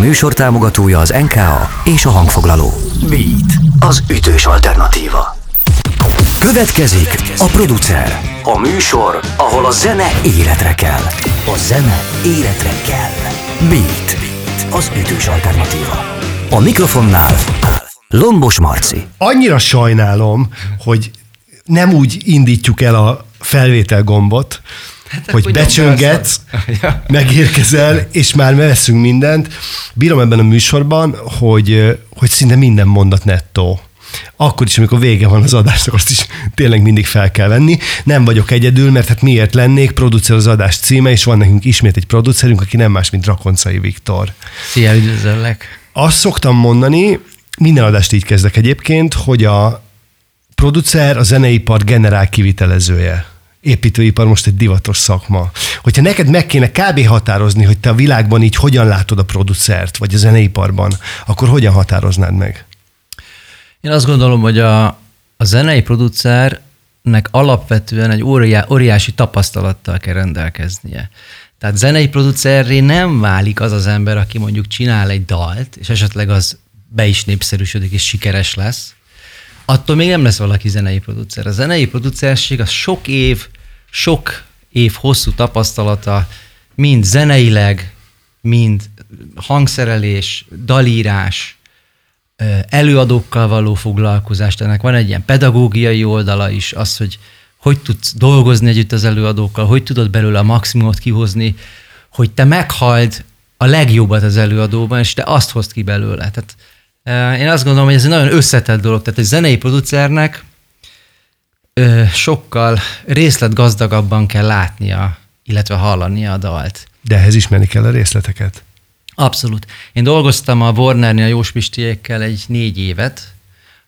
műsor támogatója az NKA és a hangfoglaló. Beat, az ütős alternatíva. Következik a producer. A műsor, ahol a zene életre kell. A zene életre kell. Beat, az ütős alternatíva. A mikrofonnál Lombos Marci. Annyira sajnálom, hogy nem úgy indítjuk el a felvétel gombot, hát, hogy becsöngetsz, ja. megérkezel, és már veszünk mindent. Bírom ebben a műsorban, hogy, hogy szinte minden mondat nettó. Akkor is, amikor vége van az adásnak, azt is tényleg mindig fel kell venni. Nem vagyok egyedül, mert hát miért lennék, producer az adás címe, és van nekünk ismét egy producerünk, aki nem más, mint Rakoncai Viktor. Szia, üdvözöllek! Azt szoktam mondani, minden adást így kezdek egyébként, hogy a producer a zeneipar generál kivitelezője építőipar most egy divatos szakma. Hogyha neked meg kéne kb. határozni, hogy te a világban így hogyan látod a producert, vagy a zeneiparban, akkor hogyan határoznád meg? Én azt gondolom, hogy a, a zenei producernek alapvetően egy óriá, óriási tapasztalattal kell rendelkeznie. Tehát zenei producerré nem válik az az ember, aki mondjuk csinál egy dalt, és esetleg az be is népszerűsödik, és sikeres lesz, attól még nem lesz valaki zenei producer. A zenei producerség az sok év, sok év hosszú tapasztalata, mind zeneileg, mind hangszerelés, dalírás, előadókkal való foglalkozást. Ennek van egy ilyen pedagógiai oldala is, az, hogy hogy tudsz dolgozni együtt az előadókkal, hogy tudod belőle a maximumot kihozni, hogy te meghald a legjobbat az előadóban, és te azt hozd ki belőle. Tehát én azt gondolom, hogy ez egy nagyon összetett dolog. Tehát egy zenei producernek sokkal részletgazdagabban kell látnia, illetve hallania a dalt. De ehhez ismerni kell a részleteket. Abszolút. Én dolgoztam a Warnernél a Jós Pistiékkel egy négy évet,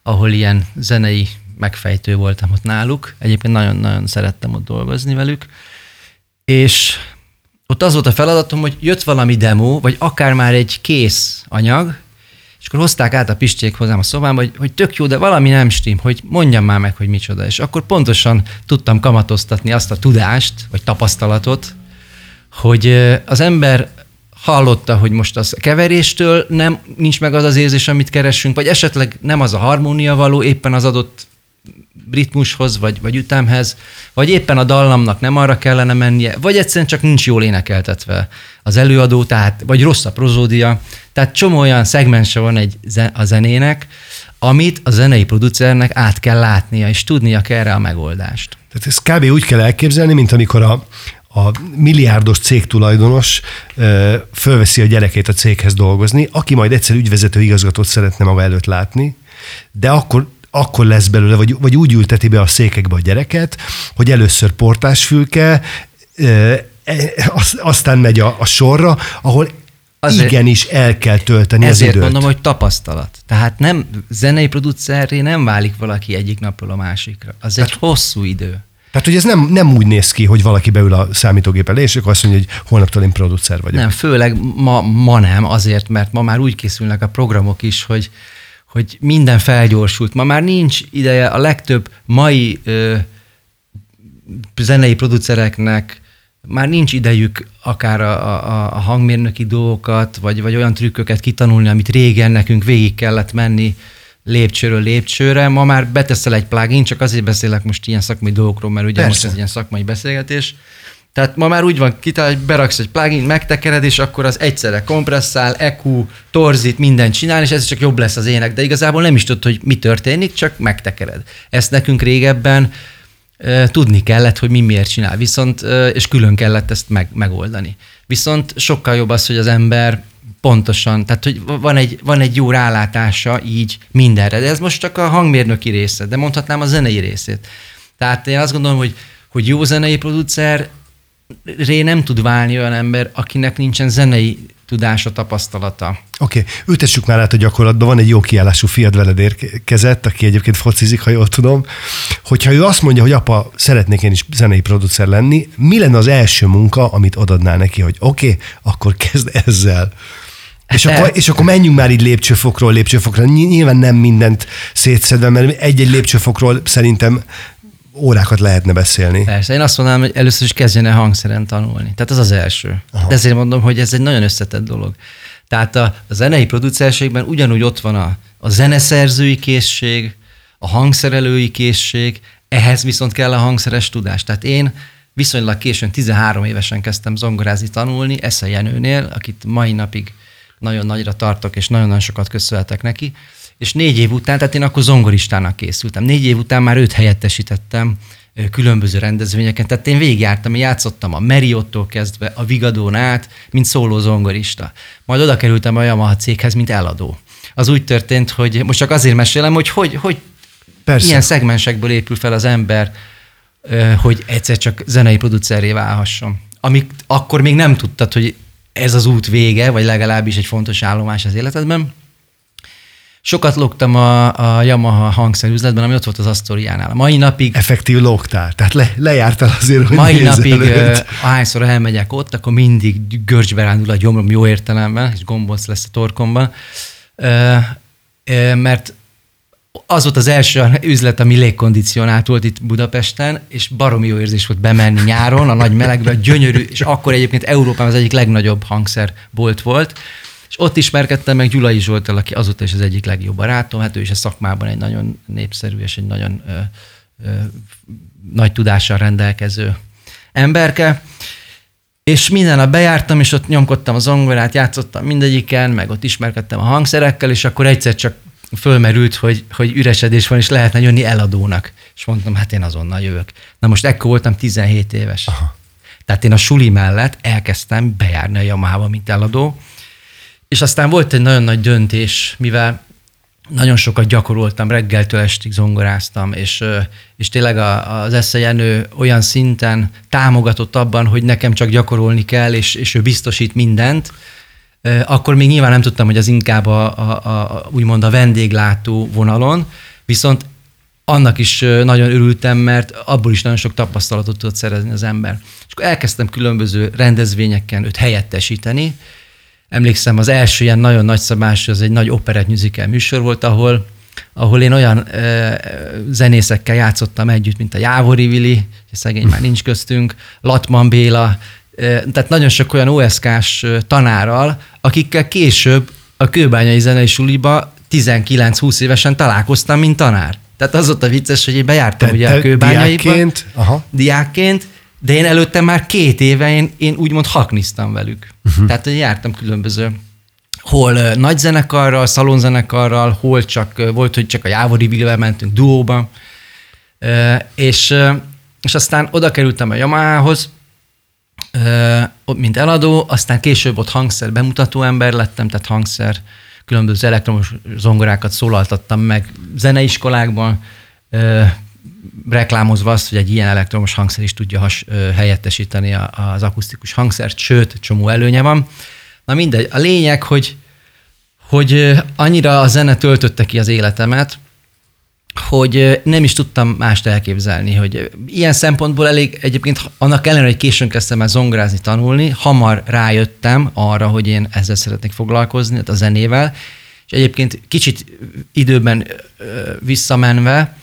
ahol ilyen zenei megfejtő voltam ott náluk. Egyébként nagyon-nagyon szerettem ott dolgozni velük. És ott az volt a feladatom, hogy jött valami demo, vagy akár már egy kész anyag, és akkor hozták át a pisték hozzám a szobámba, hogy, hogy tök jó, de valami nem stim, hogy mondjam már meg, hogy micsoda. És akkor pontosan tudtam kamatoztatni azt a tudást, vagy tapasztalatot, hogy az ember hallotta, hogy most az keveréstől nem nincs meg az az érzés, amit keresünk, vagy esetleg nem az a harmónia való, éppen az adott ritmushoz, vagy, vagy ütemhez, vagy éppen a dallamnak nem arra kellene mennie, vagy egyszerűen csak nincs jól énekeltetve az előadó, tehát, vagy rossz a prozódia. Tehát csomó olyan szegmense van egy, a zenének, amit a zenei producernek át kell látnia, és tudnia kell erre a megoldást. Tehát ezt kb. úgy kell elképzelni, mint amikor a, a milliárdos cégtulajdonos ö, fölveszi a gyerekét a céghez dolgozni, aki majd egyszer ügyvezető igazgatót szeretne maga előtt látni, de akkor akkor lesz belőle, vagy, vagy úgy ülteti be a székekbe a gyereket, hogy először portásfülke, e, aztán megy a, a sorra, ahol Azért, igenis el kell tölteni az időt. Ezért mondom, hogy tapasztalat. Tehát nem zenei producerré nem válik valaki egyik napról a másikra. Az Tehát, egy hosszú idő. Tehát, hogy ez nem, nem úgy néz ki, hogy valaki beül a számítógép elé, és akkor azt mondja, hogy holnaptól én producer vagyok. Nem, főleg ma, ma nem, azért, mert ma már úgy készülnek a programok is, hogy hogy minden felgyorsult. Ma már nincs ideje a legtöbb mai ö, zenei producereknek, már nincs idejük akár a, a, a hangmérnöki dolgokat, vagy, vagy olyan trükköket kitanulni, amit régen nekünk végig kellett menni lépcsőről lépcsőre. Ma már beteszel egy plugin, csak azért beszélek most ilyen szakmai dolgokról, mert ugye Persze. most ez ilyen szakmai beszélgetés, tehát ma már úgy van kitál, hogy beraksz egy plugin, megtekered, és akkor az egyszerre kompresszál, EQ, torzít, mindent csinál, és ez csak jobb lesz az ének. De igazából nem is tudod, hogy mi történik, csak megtekered. Ezt nekünk régebben tudni kellett, hogy mi miért csinál, viszont, és külön kellett ezt meg, megoldani. Viszont sokkal jobb az, hogy az ember pontosan, tehát hogy van egy, van egy jó rálátása így mindenre. De ez most csak a hangmérnöki része, de mondhatnám a zenei részét. Tehát én azt gondolom, hogy, hogy jó zenei producer ré nem tud válni olyan ember, akinek nincsen zenei tudása, tapasztalata. Oké, okay. ültessük már át a gyakorlatban. Van egy jó kiállású fiad veled érkezett, aki egyébként focizik, ha jól tudom. Hogyha ő azt mondja, hogy apa, szeretnék én is zenei producer lenni, mi lenne az első munka, amit adadnál neki, hogy oké, okay, akkor kezd ezzel. És akkor, és akkor menjünk már így lépcsőfokról lépcsőfokra. Nyilván nem mindent szétszedve, mert egy-egy lépcsőfokról szerintem órákat lehetne beszélni. Persze, én azt mondanám, hogy először is kezdjen el hangszeren tanulni. Tehát ez az első. Aha. De ezért mondom, hogy ez egy nagyon összetett dolog. Tehát a, a zenei producerségben ugyanúgy ott van a, a zeneszerzői készség, a hangszerelői készség, ehhez viszont kell a hangszeres tudás. Tehát én viszonylag későn, 13 évesen kezdtem zongorázni tanulni, Esze Jenőnél, akit mai napig nagyon nagyra tartok, és nagyon-nagyon sokat köszönhetek neki. És négy év után, tehát én akkor zongoristának készültem. Négy év után már őt helyettesítettem különböző rendezvényeken. Tehát én végigjártam, játszottam a Meriottól kezdve, a Vigadón át, mint szóló zongorista. Majd oda kerültem a Yamaha céghez, mint eladó. Az úgy történt, hogy most csak azért mesélem, hogy hogy, hogy Persze. ilyen szegmensekből épül fel az ember, hogy egyszer csak zenei producerré válhasson. Amik akkor még nem tudtad, hogy ez az út vége, vagy legalábbis egy fontos állomás az életedben. Sokat lógtam a, a Yamaha hangszerüzletben, ami ott volt az Asztoriánál. A mai napig... Effektív lógtál, tehát le, lejártál azért, hogy Mai napig, uh, ahányszor elmegyek ott, akkor mindig görcsbe rándul a gyomrom jó értelemben, és gombolc lesz a torkomban, mert az volt az első üzlet, ami légkondicionált volt itt Budapesten, és baromi jó érzés volt bemenni nyáron, a nagy melegbe, gyönyörű, és akkor egyébként Európában az egyik legnagyobb hangszerbolt volt, és ott ismerkedtem meg Gyulai Zsoltal, aki azóta is az egyik legjobb barátom, hát ő is a szakmában egy nagyon népszerű és egy nagyon ö, ö, nagy tudással rendelkező emberke. És minden nap bejártam, és ott nyomkodtam a zongorát, játszottam mindegyiken, meg ott ismerkedtem a hangszerekkel, és akkor egyszer csak fölmerült, hogy, hogy üresedés van, és lehetne jönni eladónak. És mondtam, hát én azonnal jövök. Na most ekkor voltam 17 éves. Aha. Tehát én a suli mellett elkezdtem bejárni a Yamaha-ba, mint eladó, és aztán volt egy nagyon nagy döntés, mivel nagyon sokat gyakoroltam, reggeltől estig zongoráztam, és, és tényleg az Esze Jenő olyan szinten támogatott abban, hogy nekem csak gyakorolni kell, és, és ő biztosít mindent, akkor még nyilván nem tudtam, hogy az inkább a, a, a, úgymond a vendéglátó vonalon, viszont annak is nagyon örültem, mert abból is nagyon sok tapasztalatot tudott szerezni az ember. És akkor elkezdtem különböző rendezvényeken őt helyettesíteni, emlékszem, az első ilyen nagyon nagy szabás, az egy nagy operett musical műsor volt, ahol, ahol én olyan ö, zenészekkel játszottam együtt, mint a Jávori Vili, szegény már nincs köztünk, Latman Béla, ö, tehát nagyon sok olyan OSK-s tanárral, akikkel később a kőbányai zenei suliba 19-20 évesen találkoztam, mint tanár. Tehát az ott a vicces, hogy én bejártam te, ugye a kőbányaiba. Diákként, aha. diákként, de én előtte már két éve én, én úgymond hakniztam velük. Uh-huh. Tehát én jártam különböző hol nagy zenekarral, szalonzenekarral, hol csak volt, hogy csak a Jávori Villvel mentünk duóba, uh, és, és aztán oda kerültem a Yamahához, mint eladó, aztán később ott hangszer bemutató ember lettem, tehát hangszer, különböző elektromos zongorákat szólaltattam meg zeneiskolákban, reklámozva azt, hogy egy ilyen elektromos hangszer is tudja has, helyettesíteni az akusztikus hangszert, sőt, csomó előnye van. Na mindegy, a lényeg, hogy, hogy annyira a zene töltötte ki az életemet, hogy nem is tudtam mást elképzelni, hogy ilyen szempontból elég, egyébként annak ellenére, hogy későn kezdtem el zongorázni, tanulni, hamar rájöttem arra, hogy én ezzel szeretnék foglalkozni, a zenével, és egyébként kicsit időben visszamenve,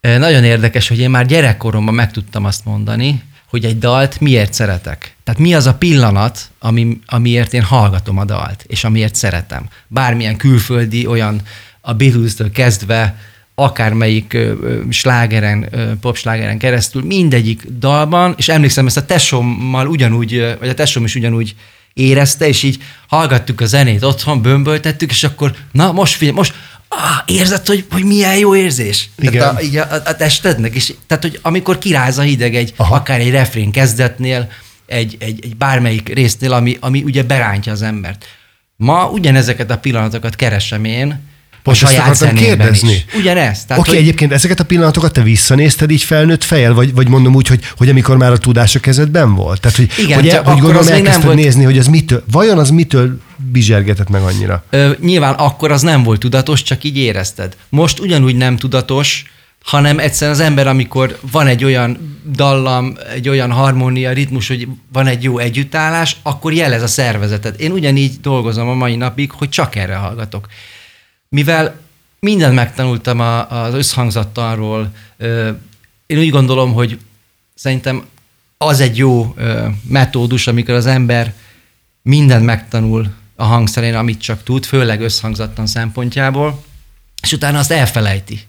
nagyon érdekes, hogy én már gyerekkoromban meg tudtam azt mondani, hogy egy dalt miért szeretek. Tehát mi az a pillanat, ami, amiért én hallgatom a dalt, és amiért szeretem. Bármilyen külföldi, olyan a Beatles-től kezdve, akármelyik ö, slágeren, ö, popslágeren keresztül, mindegyik dalban, és emlékszem, ezt a tesommal ugyanúgy, vagy a tesom is ugyanúgy érezte, és így hallgattuk a zenét otthon, bömböltettük, és akkor na most figyelj, most ah, érzed, hogy, hogy milyen jó érzés. Igen. Tehát a, így a, a, testednek is. Tehát, hogy amikor kiráz a hideg egy, Aha. akár egy refrén kezdetnél, egy, egy, egy bármelyik résznél, ami, ami ugye berántja az embert. Ma ugyanezeket a pillanatokat keresem én, most a ezt kérdezni. Is. Ugyanez. Oké, okay, hogy... egyébként ezeket a pillanatokat te visszanézted így felnőtt fejjel, vagy, vagy mondom úgy, hogy, hogy amikor már a tudás a kezedben volt? Tehát, hogy, Igen, hogy, hogy gondolom elkezdted volt... nézni, hogy az mitől, vajon az mitől bizsergetett meg annyira? Ö, nyilván akkor az nem volt tudatos, csak így érezted. Most ugyanúgy nem tudatos, hanem egyszerűen az ember, amikor van egy olyan dallam, egy olyan harmónia, ritmus, hogy van egy jó együttállás, akkor jelez a szervezeted. Én ugyanígy dolgozom a mai napig, hogy csak erre hallgatok mivel mindent megtanultam az összhangzattalról, én úgy gondolom, hogy szerintem az egy jó metódus, amikor az ember mindent megtanul a hangszerén, amit csak tud, főleg összhangzattan szempontjából, és utána azt elfelejti.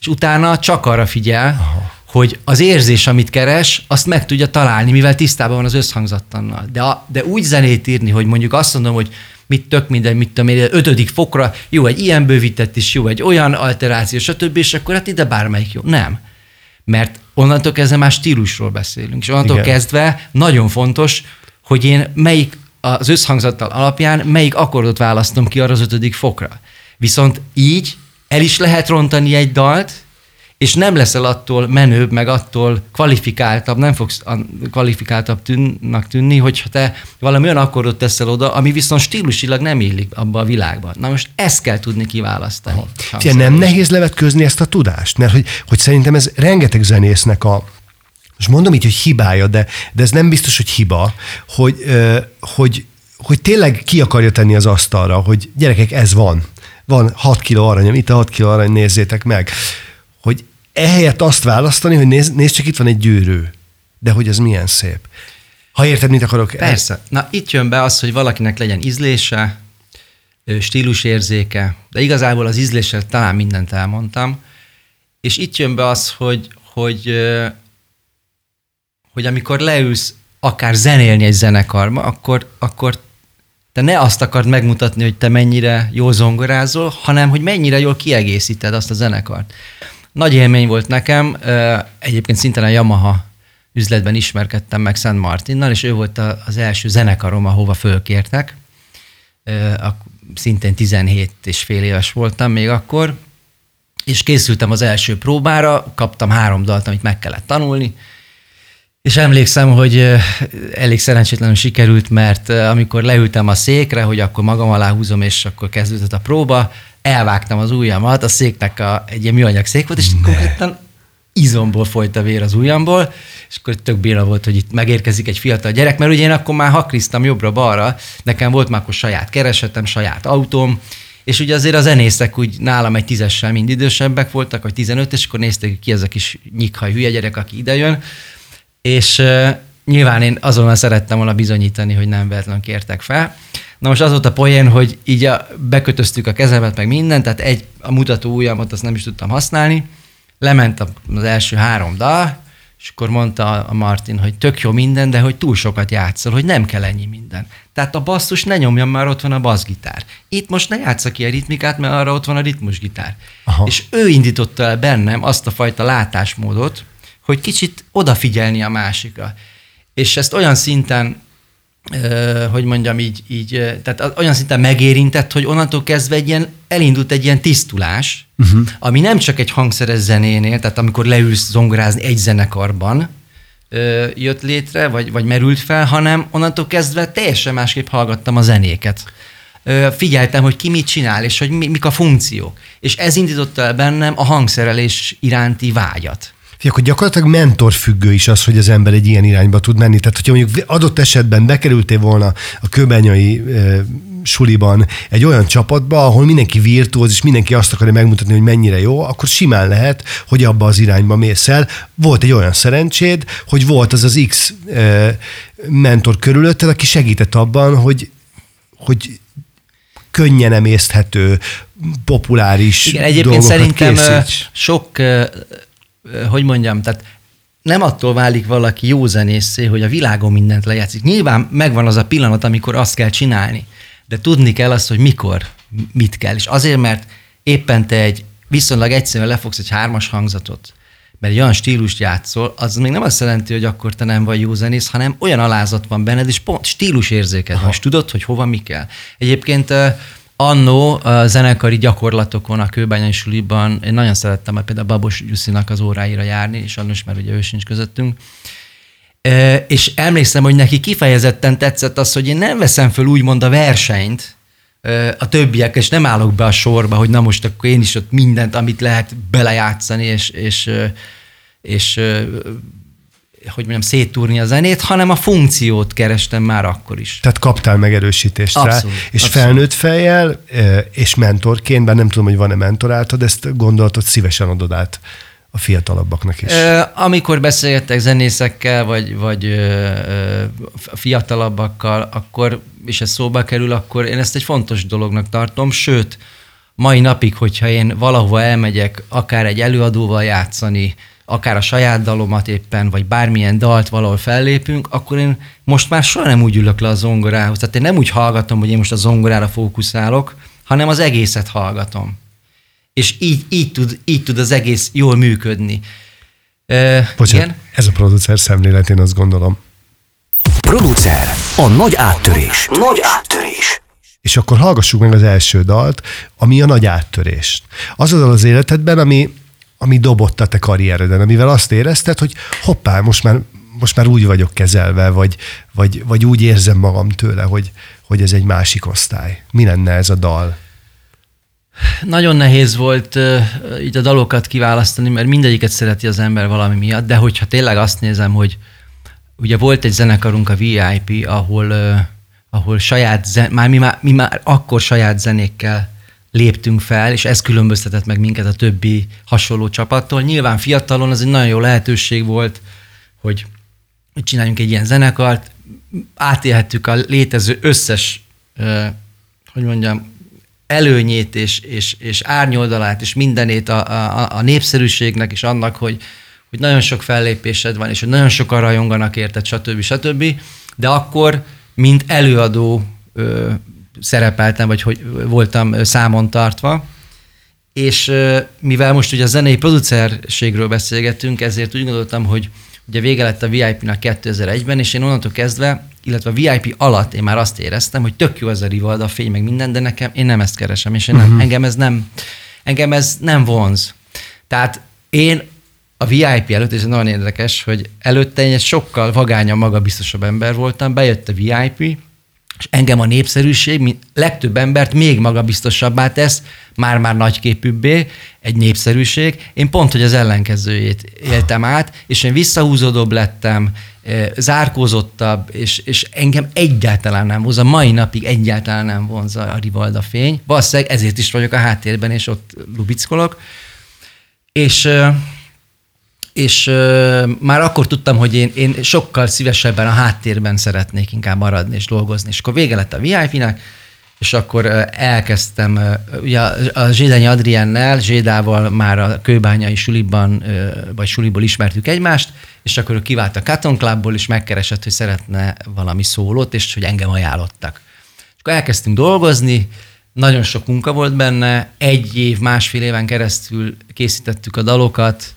És utána csak arra figyel, Aha. hogy az érzés, amit keres, azt meg tudja találni, mivel tisztában van az összhangzattannal. De, a, de úgy zenét írni, hogy mondjuk azt mondom, hogy mit tök minden, mit tudom én, ötödik fokra, jó, egy ilyen bővített is jó, egy olyan alteráció, stb., és akkor hát ide bármelyik jó. Nem. Mert onnantól kezdve már stílusról beszélünk, és onnantól Igen. kezdve nagyon fontos, hogy én melyik az összhangzattal alapján melyik akkordot választom ki arra az ötödik fokra. Viszont így el is lehet rontani egy dalt, és nem leszel attól menőbb, meg attól kvalifikáltabb, nem fogsz kvalifikáltabb tűnnek tűnni, hogyha te valami olyan akkordot teszel oda, ami viszont stílusilag nem illik abba a világban. Na most ezt kell tudni kiválasztani. Fia, nem nehéz levetközni ezt a tudást? Mert hogy, hogy szerintem ez rengeteg zenésznek a, most mondom így, hogy hibája, de, de ez nem biztos, hogy hiba, hogy, hogy, hogy tényleg ki akarja tenni az asztalra, hogy gyerekek, ez van. Van 6 kiló aranyom, itt a 6 kiló arany, nézzétek meg. Hogy ehelyett azt választani, hogy nézd, nézd csak itt van egy gyűrű, de hogy ez milyen szép. Ha érted, mit akarok? Persze. Na itt jön be az, hogy valakinek legyen ízlése, stílusérzéke, de igazából az ízléssel talán mindent elmondtam, és itt jön be az, hogy, hogy hogy amikor leülsz akár zenélni egy zenekarba, akkor, akkor te ne azt akard megmutatni, hogy te mennyire jó zongorázol, hanem hogy mennyire jól kiegészíted azt a zenekart. Nagy élmény volt nekem, egyébként szintén a Yamaha üzletben ismerkedtem meg Szent Martinnal, és ő volt az első zenekarom, ahova fölkértek. Szintén 17 és fél éves voltam még akkor, és készültem az első próbára, kaptam három dalt, amit meg kellett tanulni, és emlékszem, hogy elég szerencsétlenül sikerült, mert amikor leültem a székre, hogy akkor magam alá húzom, és akkor kezdődött a próba, elvágtam az ujjamat, a széknek a, egy ilyen műanyag szék volt, és ne. konkrétan izomból folyt a vér az ujjamból, és akkor tök béna volt, hogy itt megérkezik egy fiatal gyerek, mert ugye én akkor már hakriztam jobbra-balra, nekem volt már akkor saját keresetem, saját autóm, és ugye azért a zenészek úgy nálam egy tízessel mind idősebbek voltak, vagy 15, és akkor nézték ki ez a kis nyikhaj hülye gyerek, aki idejön, és nyilván én azonnal szerettem volna bizonyítani, hogy nem véletlenül kértek fel. Na most az volt a poén, hogy így a, bekötöztük a kezemet, meg mindent, tehát egy, a mutató ujjamat azt nem is tudtam használni. Lement az első három dal, és akkor mondta a Martin, hogy tök jó minden, de hogy túl sokat játszol, hogy nem kell ennyi minden. Tehát a basszus ne nyomjam, már ott van a bassgitár. Itt most ne játszak ki a ritmikát, mert arra ott van a ritmusgitár. Aha. És ő indította el bennem azt a fajta látásmódot, hogy kicsit odafigyelni a másikra. És ezt olyan szinten, hogy mondjam így, így, tehát olyan szinten megérintett, hogy onnantól kezdve egy ilyen, elindult egy ilyen tisztulás, uh-huh. ami nem csak egy hangszeres zenénél, tehát amikor leülsz zongorázni egy zenekarban, jött létre, vagy, vagy merült fel, hanem onnantól kezdve teljesen másképp hallgattam a zenéket. Figyeltem, hogy ki mit csinál, és hogy mik a funkciók. És ez indította el bennem a hangszerelés iránti vágyat. Fia, akkor gyakorlatilag mentorfüggő is az, hogy az ember egy ilyen irányba tud menni. Tehát, hogyha mondjuk adott esetben bekerültél volna a kőbenyai e, suliban egy olyan csapatba, ahol mindenki virtuóz, és mindenki azt akarja megmutatni, hogy mennyire jó, akkor simán lehet, hogy abba az irányba mész el. Volt egy olyan szerencséd, hogy volt az az X e, mentor körülötted, aki segített abban, hogy, hogy könnyen emészthető, populáris Igen, egyébként szerintem készíts. sok hogy mondjam, tehát nem attól válik valaki jó zenészé, hogy a világon mindent lejátszik. Nyilván megvan az a pillanat, amikor azt kell csinálni, de tudni kell azt, hogy mikor, mit kell. És azért, mert éppen te egy viszonylag egyszerűen lefogsz egy hármas hangzatot, mert egy olyan stílust játszol, az még nem azt jelenti, hogy akkor te nem vagy jó zenész, hanem olyan alázat van benned, és pont stílusérzéked van, és tudod, hogy hova mi kell. Egyébként annó a zenekari gyakorlatokon, a kőbányai suliban én nagyon szerettem hogy például Babos Gyuszinak az óráira járni, és annos, mert ugye ő sincs közöttünk. És emlékszem, hogy neki kifejezetten tetszett az, hogy én nem veszem föl úgymond a versenyt a többiek, és nem állok be a sorba, hogy na most akkor én is ott mindent, amit lehet belejátszani, és, és, és hogy mondjam, széttúrni a zenét, hanem a funkciót kerestem már akkor is. Tehát kaptál megerősítést abszolút, rá, és abszolút. felnőtt fejjel, és mentorként, bár nem tudom, hogy van-e mentoráltad, ezt gondolatod szívesen adod át a a fiatalabbaknak is? Amikor beszélgettek zenészekkel, vagy, vagy fiatalabbakkal, akkor, és ez szóba kerül, akkor én ezt egy fontos dolognak tartom, sőt, mai napig, hogyha én valahova elmegyek, akár egy előadóval játszani, akár a saját dalomat éppen, vagy bármilyen dalt valahol fellépünk, akkor én most már soha nem úgy ülök le a zongorához. Tehát én nem úgy hallgatom, hogy én most a zongorára fókuszálok, hanem az egészet hallgatom. És így, így, tud, így tud az egész jól működni. Uh, Bocsánat, igen? ez a producer szemlélet, én azt gondolom. Producer, a nagy áttörés. Nagy áttörés. És akkor hallgassuk meg az első dalt, ami a nagy áttörés. Az az az életedben, ami, ami dobott a te karriereden, amivel azt érezted, hogy hoppá, most már, most már úgy vagyok kezelve, vagy, vagy, vagy úgy érzem magam tőle, hogy, hogy ez egy másik osztály. Mi lenne ez a dal? Nagyon nehéz volt uh, így a dalokat kiválasztani, mert mindegyiket szereti az ember valami miatt, de hogyha tényleg azt nézem, hogy ugye volt egy zenekarunk, a VIP, ahol, uh, ahol saját, zen- már mi, már mi már akkor saját zenékkel léptünk fel, és ez különböztetett meg minket a többi hasonló csapattól. Nyilván fiatalon ez egy nagyon jó lehetőség volt, hogy csináljunk egy ilyen zenekart, átélhettük a létező összes, hogy mondjam, előnyét és, és, és árnyoldalát és mindenét a, a, a népszerűségnek és annak, hogy, hogy nagyon sok fellépésed van, és hogy nagyon sokan rajonganak érted, stb. stb. De akkor, mint előadó szerepeltem, vagy hogy voltam számon tartva, és mivel most ugye a zenei producerségről beszélgettünk, ezért úgy gondoltam, hogy ugye vége lett a VIP-nak 2001-ben, és én onnantól kezdve, illetve a VIP alatt én már azt éreztem, hogy tök jó ez a Rivalda, a fény, meg minden, de nekem én nem ezt keresem, és én nem, uh-huh. engem ez nem, engem ez nem vonz. Tehát én a VIP előtt, és ez nagyon érdekes, hogy előtte egy sokkal vagányabb, magabiztosabb ember voltam, bejött a VIP, és engem a népszerűség, mint legtöbb embert még magabiztosabbá tesz, már-már nagyképűbbé, egy népszerűség. Én pont, hogy az ellenkezőjét éltem át, és én visszahúzódóbb lettem, eh, zárkózottabb, és, és engem egyáltalán nem vonz, a mai napig egyáltalán nem vonza a Rivalda fény. Valószínűleg ezért is vagyok a háttérben, és ott lubickolok. És eh, és uh, már akkor tudtam, hogy én, én sokkal szívesebben a háttérben szeretnék inkább maradni és dolgozni. És akkor vége lett a VIP-nek, és akkor elkezdtem, ugye a Zsédenyi Adriennel, Zsédával már a kőbányai suliban, vagy suliból ismertük egymást, és akkor ő kivált a Cotton Clubból, és megkeresett, hogy szeretne valami szólót, és hogy engem ajánlottak. És akkor elkezdtünk dolgozni, nagyon sok munka volt benne, egy év, másfél éven keresztül készítettük a dalokat,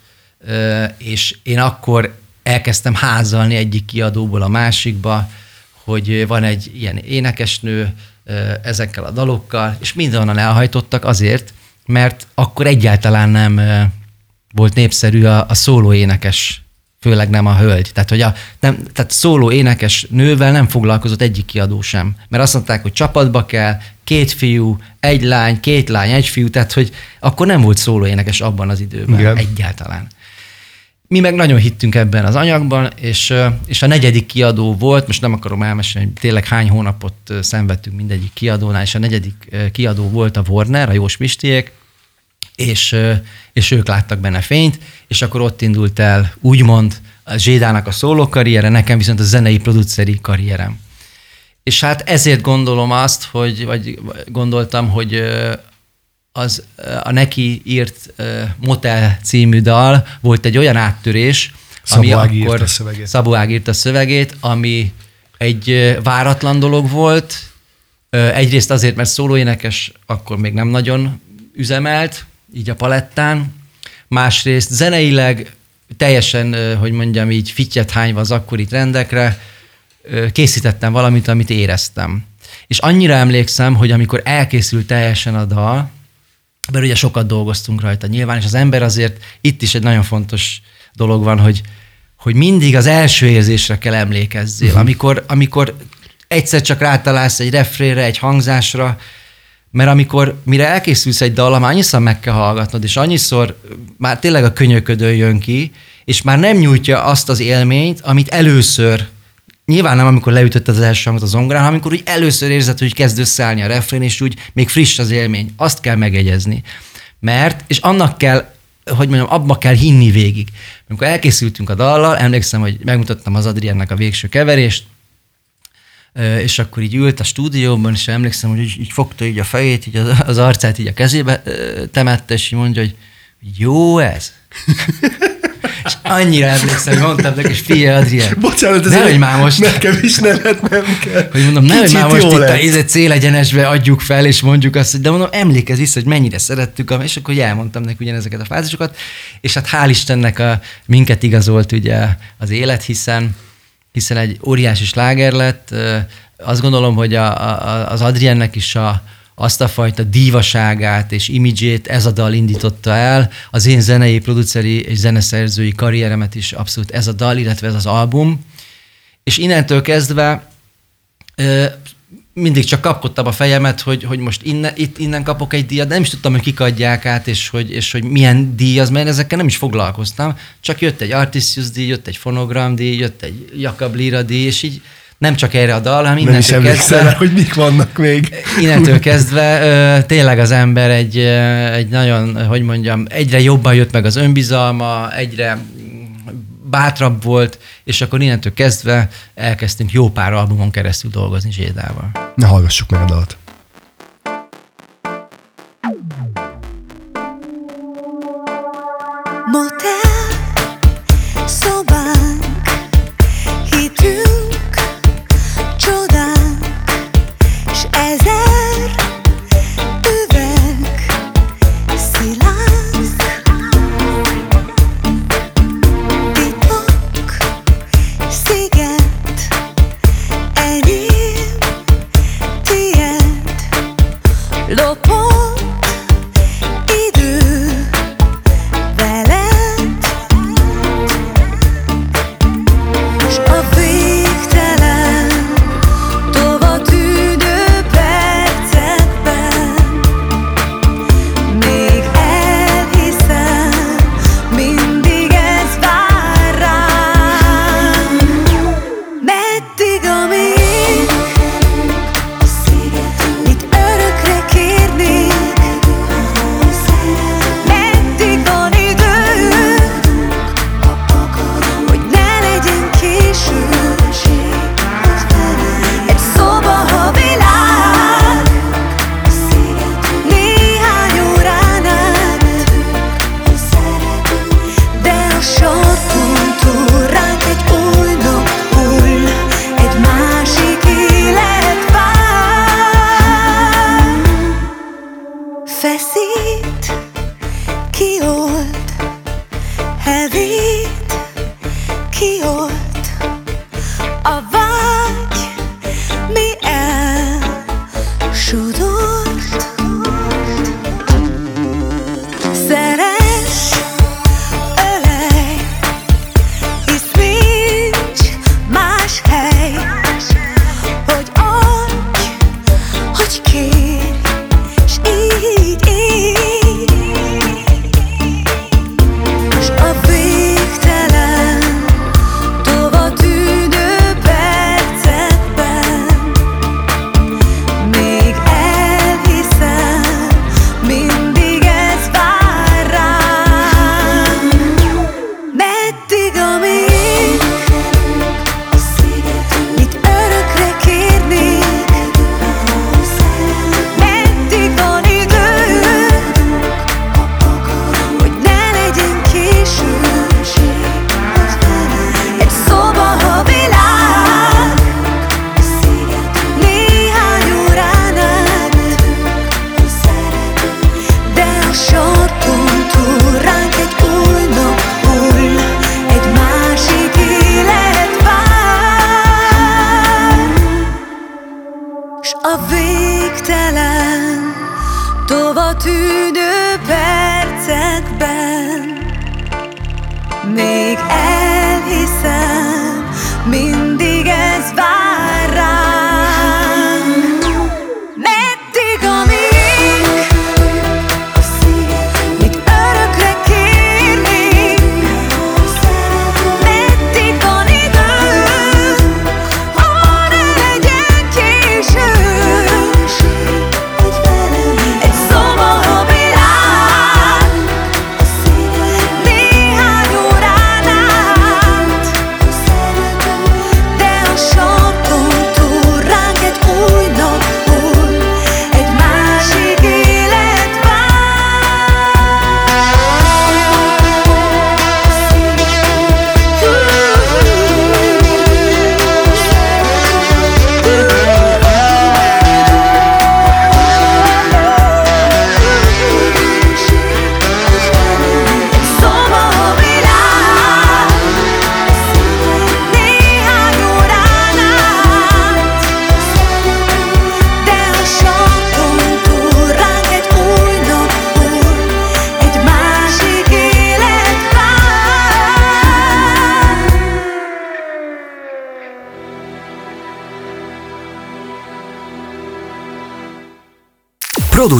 és én akkor elkezdtem házalni egyik kiadóból a másikba, hogy van egy ilyen énekesnő ezekkel a dalokkal, és mindenhonnan elhajtottak azért, mert akkor egyáltalán nem volt népszerű a, a szóló énekes, főleg nem a hölgy. Tehát, hogy a nem, tehát szóló énekes nővel nem foglalkozott egyik kiadó sem. Mert azt mondták, hogy csapatba kell, két fiú, egy lány, két lány, egy fiú, tehát, hogy akkor nem volt szóló énekes abban az időben Igen. egyáltalán. Mi meg nagyon hittünk ebben az anyagban, és, és a negyedik kiadó volt, most nem akarom elmesélni, hogy tényleg hány hónapot szenvedtünk mindegyik kiadónál, és a negyedik kiadó volt a Warner, a Jós Mistiék, és, és ők láttak benne fényt, és akkor ott indult el úgymond a Zsédának a szóló karriere, nekem viszont a zenei produceri karrierem. És hát ezért gondolom azt, hogy, vagy gondoltam, hogy az a neki írt uh, Motel című dal volt egy olyan áttörés, Szabó ami Ági akkor... a szövegét. Szabó Ági írt a szövegét, ami egy váratlan dolog volt. Egyrészt azért, mert szólóénekes akkor még nem nagyon üzemelt, így a palettán. Másrészt zeneileg teljesen, hogy mondjam így, fittyet hányva az akkori trendekre, készítettem valamit, amit éreztem. És annyira emlékszem, hogy amikor elkészült teljesen a dal, mert ugye sokat dolgoztunk rajta nyilván, és az ember azért itt is egy nagyon fontos dolog van, hogy, hogy mindig az első érzésre kell emlékezzél. Uh-huh. Amikor, amikor egyszer csak rátalálsz egy refrére, egy hangzásra, mert amikor, mire elkészülsz egy dal, már annyiszor meg kell hallgatnod, és annyiszor már tényleg a könyöködő jön ki, és már nem nyújtja azt az élményt, amit először Nyilván nem, amikor leütötted az első hangot a zongorán, hanem amikor úgy először érzed, hogy kezd összeállni a refrén, és úgy még friss az élmény. Azt kell megegyezni. Mert, és annak kell hogy mondjam, abba kell hinni végig. Amikor elkészültünk a dallal, emlékszem, hogy megmutattam az Adriennek a végső keverést, és akkor így ült a stúdióban, és emlékszem, hogy így, így fogta így a fejét, így az, az arcát így a kezébe temette, és így mondja, hogy jó ez. És annyira emlékszem, hogy mondtam neki, és fia Adrián. Bocsánat, ez nehogy már most. Nekem is nevet nem kell. Hogy mondom, nehogy már most itt a izet célegyenesbe adjuk fel, és mondjuk azt, hogy de mondom, emlékezz vissza, hogy mennyire szerettük, és akkor elmondtam neki ugyanezeket a fázisokat, és hát hál' Istennek a, minket igazolt ugye az élet, hiszen hiszen egy óriási sláger lett. Azt gondolom, hogy a, a, az Adriennek is a, azt a fajta dívaságát és imidzsét ez a dal indította el. Az én zenei, produceri és zeneszerzői karrieremet is abszolút ez a dal, illetve ez az album. És innentől kezdve mindig csak kapkodtam a fejemet, hogy, hogy most innen, itt, innen kapok egy díjat, de nem is tudtam, hogy kik adják át, és hogy, és hogy milyen díj az, mert ezekkel nem is foglalkoztam. Csak jött egy Artisius díj, jött egy fonogram díj, jött egy Jakab Lira díj, és így nem csak erre a dal, hanem innentől nem is kezdve... Rá, hogy mik vannak még. Innentől kezdve tényleg az ember egy, egy nagyon, hogy mondjam, egyre jobban jött meg az önbizalma, egyre bátrabb volt, és akkor innentől kezdve elkezdtünk jó pár albumon keresztül dolgozni Zsédával. Na hallgassuk meg a dalt. Motel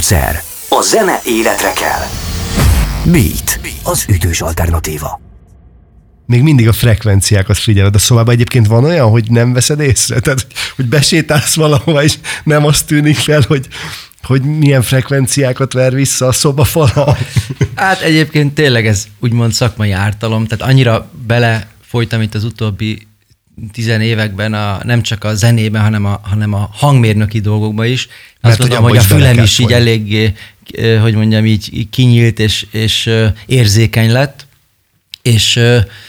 Producer. A zene életre kell. Beat. Az ütős alternatíva. Még mindig a frekvenciákat figyeled a szobában. Egyébként van olyan, hogy nem veszed észre? Tehát, hogy besétálsz valahova, és nem azt tűnik fel, hogy hogy milyen frekvenciákat ver vissza a szoba fala. Hát egyébként tényleg ez úgymond szakmai ártalom, tehát annyira bele folytam itt az utóbbi tizen években a, nem csak a zenében, hanem a, hanem a hangmérnöki dolgokban is. Mert Azt mondom, hogy, hogy a fülem is így eléggé, eh, hogy mondjam, így kinyílt és, és eh, érzékeny lett, és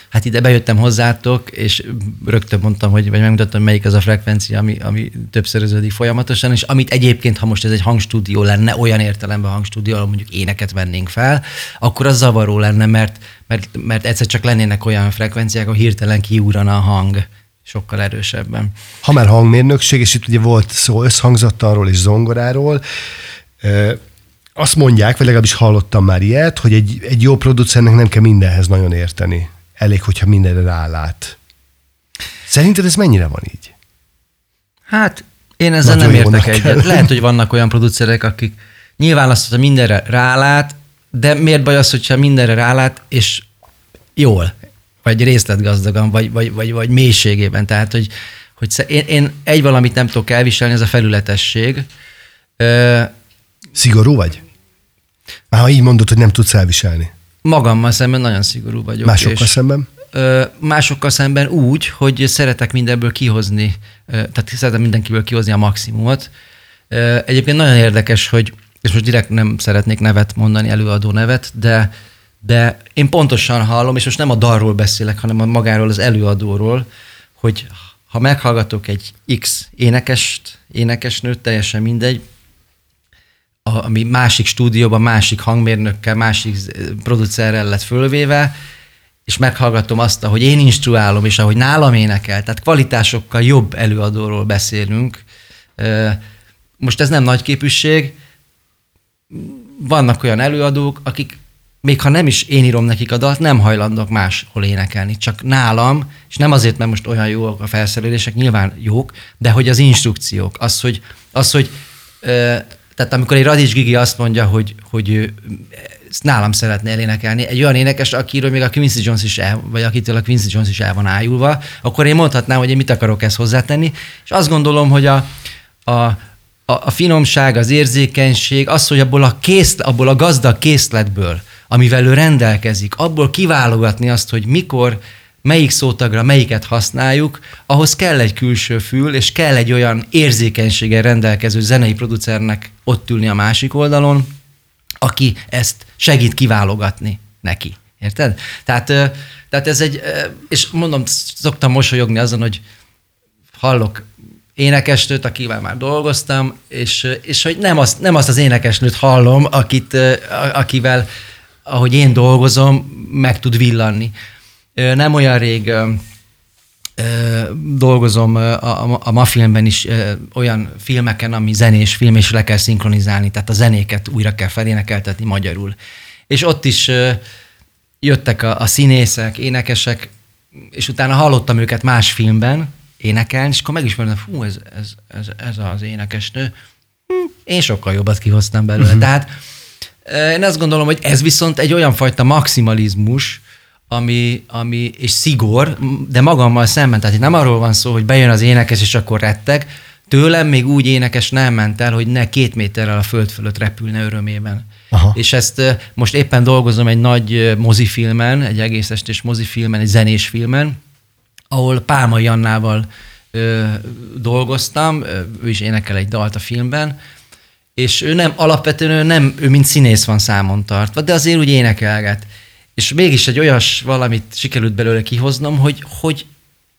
hát ide bejöttem hozzátok, és rögtön mondtam, hogy, vagy megmutattam, melyik az a frekvencia, ami, ami többszöröződik folyamatosan, és amit egyébként, ha most ez egy hangstúdió lenne, olyan értelemben hangstúdió, ahol mondjuk éneket vennénk fel, akkor az zavaró lenne, mert, mert, mert egyszer csak lennének olyan frekvenciák, ahol hirtelen kiúrana a hang sokkal erősebben. Ha már hangmérnökség, és itt ugye volt szó összhangzattalról és zongoráról, azt mondják, vagy legalábbis hallottam már ilyet, hogy egy, egy jó producernek nem kell mindenhez nagyon érteni. Elég, hogyha mindenre rálát. Szerinted ez mennyire van így? Hát én ezzel nagyon nem értek egyet. Lehet, hogy vannak olyan producerek, akik nyilván azt, hogy mindenre rálát, de miért baj az, hogyha mindenre rálát, és jól, vagy részletgazdagan, vagy, vagy, vagy, vagy mélységében. Tehát, hogy, hogy én, én egy valamit nem tudok elviselni, ez a felületesség. Szigorú vagy? Már ha így mondod, hogy nem tudsz elviselni. Magammal szemben nagyon szigorú vagyok. Másokkal és, szemben? Ö, másokkal szemben úgy, hogy szeretek mindenből kihozni, ö, tehát szeretem mindenkiből kihozni a maximumot. Ö, egyébként nagyon érdekes, hogy, és most direkt nem szeretnék nevet mondani, előadó nevet, de, de én pontosan hallom, és most nem a dalról beszélek, hanem a magáról az előadóról, hogy ha meghallgatok egy X énekest, énekesnőt, teljesen mindegy, ami másik stúdióban, másik hangmérnökkel, másik producerrel lett fölvéve, és meghallgatom azt, hogy én instruálom, és ahogy nálam énekel, tehát kvalitásokkal jobb előadóról beszélünk. Most ez nem nagy képűség, vannak olyan előadók, akik még ha nem is én írom nekik a dalt, nem hajlandok máshol énekelni, csak nálam, és nem azért, mert most olyan jók a felszerelések, nyilván jók, de hogy az instrukciók, az, hogy, az, hogy tehát amikor egy Radics Gigi azt mondja, hogy, hogy ő nálam szeretne elénekelni, egy olyan énekes, akiről még a Quincy Jones is el, vagy akitől a Quincy Jones is el van ájulva, akkor én mondhatnám, hogy én mit akarok ezt hozzátenni, és azt gondolom, hogy a, a, a, a finomság, az érzékenység, az, hogy abból a, kész, abból a gazdag készletből, amivel ő rendelkezik, abból kiválogatni azt, hogy mikor melyik szótagra melyiket használjuk, ahhoz kell egy külső fül, és kell egy olyan érzékenységgel rendelkező zenei producernek ott ülni a másik oldalon, aki ezt segít kiválogatni neki. Érted? Tehát, tehát ez egy, és mondom, szoktam mosolyogni azon, hogy hallok énekesnőt, akivel már dolgoztam, és, és hogy nem azt, nem azt az énekesnőt hallom, akit, akivel, ahogy én dolgozom, meg tud villanni. Nem olyan rég dolgozom a, a ma filmben is olyan filmeken, ami zenés film, és le kell szinkronizálni, tehát a zenéket újra kell felénekeltetni magyarul. És ott is jöttek a, a színészek, énekesek, és utána hallottam őket más filmben énekelni, és akkor megismertem, fú, ez, ez, ez, ez az énekesnő. Hm, én sokkal jobbat kihoztam belőle. Uh-huh. Tehát én azt gondolom, hogy ez viszont egy olyan fajta maximalizmus, ami, ami, és szigor, de magammal szemben. Tehát itt nem arról van szó, hogy bejön az énekes, és akkor retteg. Tőlem még úgy énekes nem ment el, hogy ne két méterrel a föld fölött repülne örömében. Aha. És ezt most éppen dolgozom egy nagy mozifilmen, egy egész estés mozifilmen, egy zenés filmen, ahol Pálma Jannával ö, dolgoztam, ő is énekel egy dalt a filmben, és ő nem, alapvetően ő nem, ő mint színész van számon tartva, de azért úgy énekelget és mégis egy olyas valamit sikerült belőle kihoznom, hogy, hogy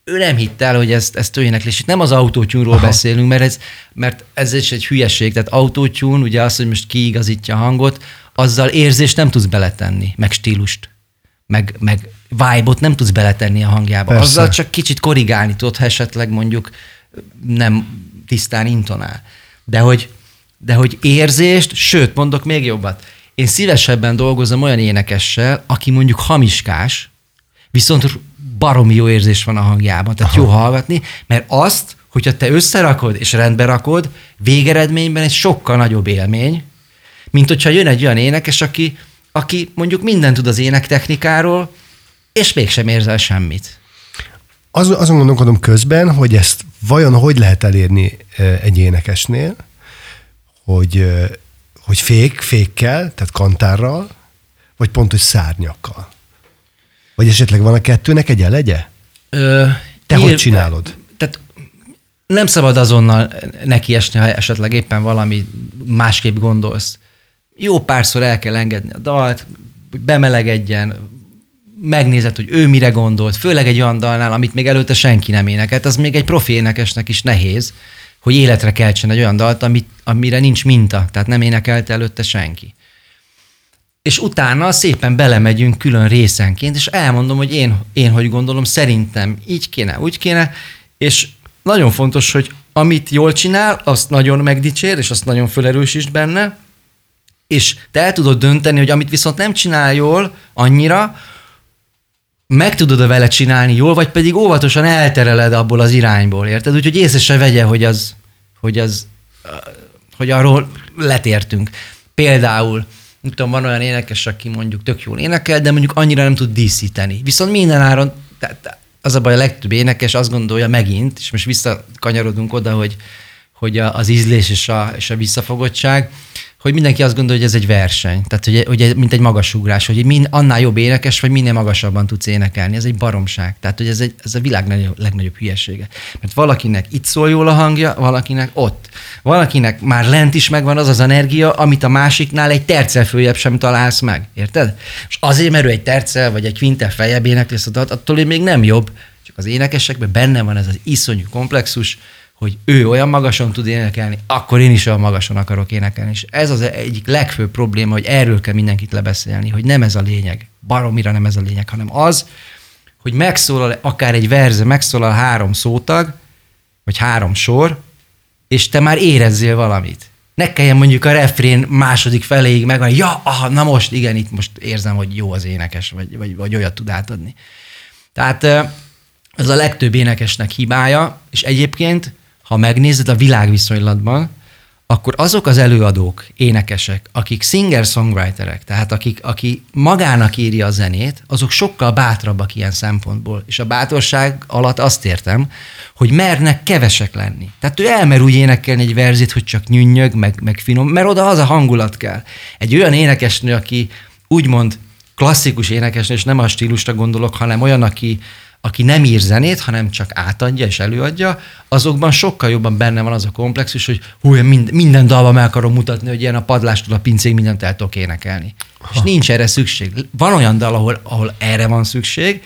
ő nem hitt el, hogy ő énekli. És itt nem az autótyúnról beszélünk, mert ez, mert ez is egy hülyeség. Tehát autótyún, ugye az, hogy most kiigazítja a hangot, azzal érzést nem tudsz beletenni, meg stílust, meg, meg vibe-ot nem tudsz beletenni a hangjába. Persze. Azzal csak kicsit korrigálni tudod, ha esetleg mondjuk nem tisztán intonál. De hogy, de hogy érzést, sőt, mondok még jobbat, én szívesebben dolgozom olyan énekessel, aki mondjuk hamiskás, viszont baromi jó érzés van a hangjában, tehát Aha. jó hallgatni, mert azt, hogyha te összerakod és rendbe rakod, végeredményben egy sokkal nagyobb élmény, Mint hogyha jön egy olyan énekes, aki, aki mondjuk mindent tud az énektechnikáról, és mégsem érzel semmit. Az, azon gondolkodom közben, hogy ezt vajon hogy lehet elérni egy énekesnél, hogy, hogy fék, fékkel, tehát kantárral, vagy pont, hogy szárnyakkal? Vagy esetleg van a kettőnek egy elegye? Ö, Te nyilv, hogy csinálod? Tehát nem szabad azonnal nekiesni, ha esetleg éppen valami másképp gondolsz. Jó párszor el kell engedni a dalt, hogy bemelegedjen, megnézed, hogy ő mire gondolt, főleg egy olyan dalnál, amit még előtte senki nem énekelt, az még egy profi énekesnek is nehéz, hogy életre keltsen egy olyan dalt, amit, amire nincs minta, tehát nem énekelte előtte senki. És utána szépen belemegyünk külön részenként, és elmondom, hogy én, én hogy gondolom, szerintem így kéne, úgy kéne, és nagyon fontos, hogy amit jól csinál, azt nagyon megdicsér, és azt nagyon felerősítsd benne, és te el tudod dönteni, hogy amit viszont nem csinál jól annyira, meg tudod-e vele csinálni jól, vagy pedig óvatosan eltereled abból az irányból, érted? Úgyhogy észre se vegye, hogy az, hogy az, hogy arról letértünk. Például, nem tudom, van olyan énekes, aki mondjuk tök jól énekel, de mondjuk annyira nem tud díszíteni. Viszont minden áron, tehát az a baj, a legtöbb énekes azt gondolja megint, és most visszakanyarodunk oda, hogy, hogy az ízlés és a, és a visszafogottság, hogy mindenki azt gondolja, hogy ez egy verseny. Tehát, hogy, hogy mint egy magasugrás, hogy min, annál jobb énekes, vagy minél magasabban tudsz énekelni. Ez egy baromság. Tehát, hogy ez, egy, ez a világ legnagyobb, legnagyobb hülyesége. Mert valakinek itt szól jól a hangja, valakinek ott. Valakinek már lent is megvan az az energia, amit a másiknál egy tercel följebb sem találsz meg. Érted? És azért, mert ő egy tercel, vagy egy kvintel feljebb énekli dalt, attól még nem jobb. Csak az énekesekben benne van ez az iszonyú komplexus, hogy ő olyan magason tud énekelni, akkor én is olyan magason akarok énekelni. És ez az egyik legfőbb probléma, hogy erről kell mindenkit lebeszélni, hogy nem ez a lényeg, baromira nem ez a lényeg, hanem az, hogy megszólal akár egy verze, megszólal három szótag, vagy három sor, és te már érezzél valamit. Ne kelljen mondjuk a refrén második feléig meg, ja, aha, na most, igen, itt most érzem, hogy jó az énekes, vagy, vagy, vagy olyat tud átadni. Tehát ez a legtöbb énekesnek hibája, és egyébként ha megnézed a világviszonylatban, akkor azok az előadók, énekesek, akik singer-songwriterek, tehát akik, aki magának írja a zenét, azok sokkal bátrabbak ilyen szempontból. És a bátorság alatt azt értem, hogy mernek kevesek lenni. Tehát ő elmer úgy énekelni egy verzit, hogy csak nyünnyög, meg, meg finom, mert oda az a hangulat kell. Egy olyan énekesnő, aki úgymond klasszikus énekesnő, és nem a stílusra gondolok, hanem olyan, aki, aki nem ír zenét, hanem csak átadja és előadja, azokban sokkal jobban benne van az a komplexus, hogy hú, én mind, minden dalban meg akarom mutatni, hogy ilyen a padlástól a pincéig mindent el tudok énekelni. Ha. És nincs erre szükség. Van olyan dal, ahol, ahol erre van szükség,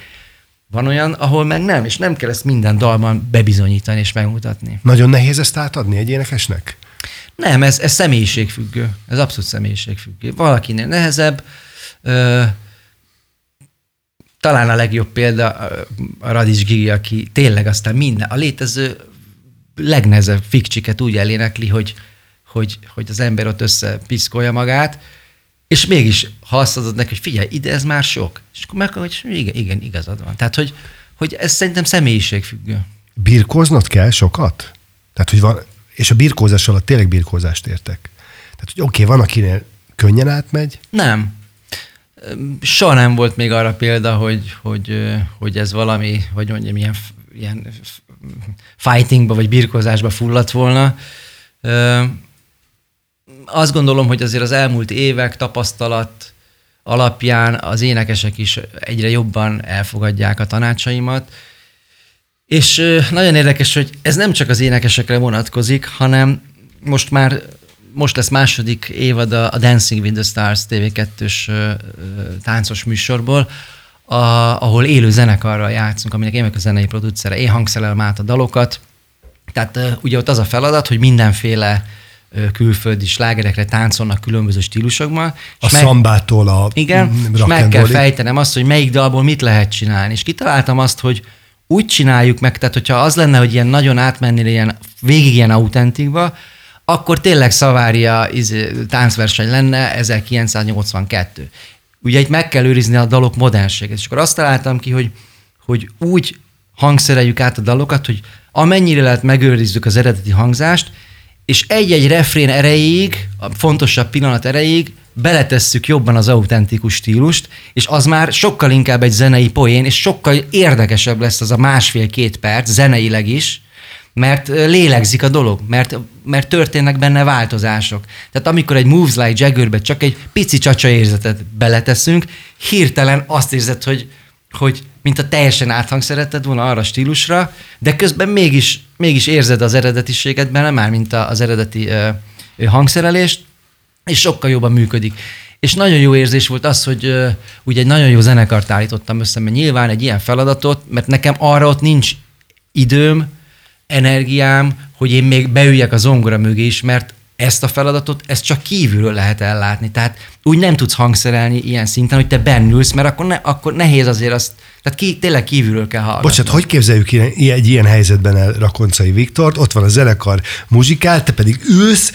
van olyan, ahol meg nem, és nem kell ezt minden dalban bebizonyítani és megmutatni. Nagyon nehéz ezt átadni egy énekesnek? Nem, ez, ez személyiségfüggő. Ez abszolút személyiségfüggő. Valakinél nehezebb, ö- talán a legjobb példa a Radics Gigi, aki tényleg aztán minden, a létező legnehezebb fikcsiket úgy elénekli, hogy, hogy, hogy az ember ott összepiszkolja magát, és mégis ha azt adod neki, hogy figyelj, ide ez már sok. És akkor meg, hogy igen, igen, igazad van. Tehát, hogy, hogy ez szerintem személyiségfüggő. Birkóznod kell sokat? Tehát, hogy van, és a birkózás alatt tényleg birkózást értek. Tehát, hogy oké, okay, van, akinél könnyen átmegy. Nem. Soha nem volt még arra példa, hogy, hogy, hogy ez valami, hogy mondjam, ilyen, ilyen fightingba vagy birkozásba fulladt volna. Azt gondolom, hogy azért az elmúlt évek tapasztalat alapján az énekesek is egyre jobban elfogadják a tanácsaimat, és nagyon érdekes, hogy ez nem csak az énekesekre vonatkozik, hanem most már most lesz második évad a Dancing with the Stars TV2-s táncos műsorból, a, ahol élő zenekarral játszunk, aminek én vagyok a zenei producere, én hangszerelem át a dalokat. Tehát ugye ott az a feladat, hogy mindenféle külföldi slágerekre táncolnak különböző stílusokban. A meg, szambától a Igen, és meg kell fejtenem azt, hogy melyik dalból mit lehet csinálni. És kitaláltam azt, hogy úgy csináljuk meg, tehát hogyha az lenne, hogy ilyen nagyon átmennél ilyen, végig ilyen autentikba, akkor tényleg Szavária izé, táncverseny lenne 1982. Ugye itt meg kell őrizni a dalok modernséget. És akkor azt találtam ki, hogy, hogy úgy hangszereljük át a dalokat, hogy amennyire lehet megőrizzük az eredeti hangzást, és egy-egy refrén erejéig, a fontosabb pillanat erejéig beletesszük jobban az autentikus stílust, és az már sokkal inkább egy zenei poén, és sokkal érdekesebb lesz az a másfél-két perc, zeneileg is, mert lélegzik a dolog, mert, mert történnek benne változások. Tehát amikor egy Moves Like Jaggerbe csak egy pici csacsa érzetet beleteszünk, hirtelen azt érzed, hogy, hogy mint a teljesen áthangszereted volna arra a stílusra, de közben mégis, mégis érzed az eredetiséget benne, már mint az eredeti ö, ö, hangszerelést, és sokkal jobban működik. És nagyon jó érzés volt az, hogy uh, ugye egy nagyon jó zenekart állítottam össze, mert nyilván egy ilyen feladatot, mert nekem arra ott nincs időm, energiám, hogy én még beüljek a zongora mögé is, mert ezt a feladatot, ezt csak kívülről lehet ellátni. Tehát úgy nem tudsz hangszerelni ilyen szinten, hogy te bennülsz, mert akkor, ne, akkor nehéz azért azt, tehát ki, tényleg kívülről kell hallgatni. Bocsát, hogy képzeljük ilyen, egy ilyen helyzetben el Rakoncai Viktort, ott van a zenekar muzsikál, te pedig ülsz,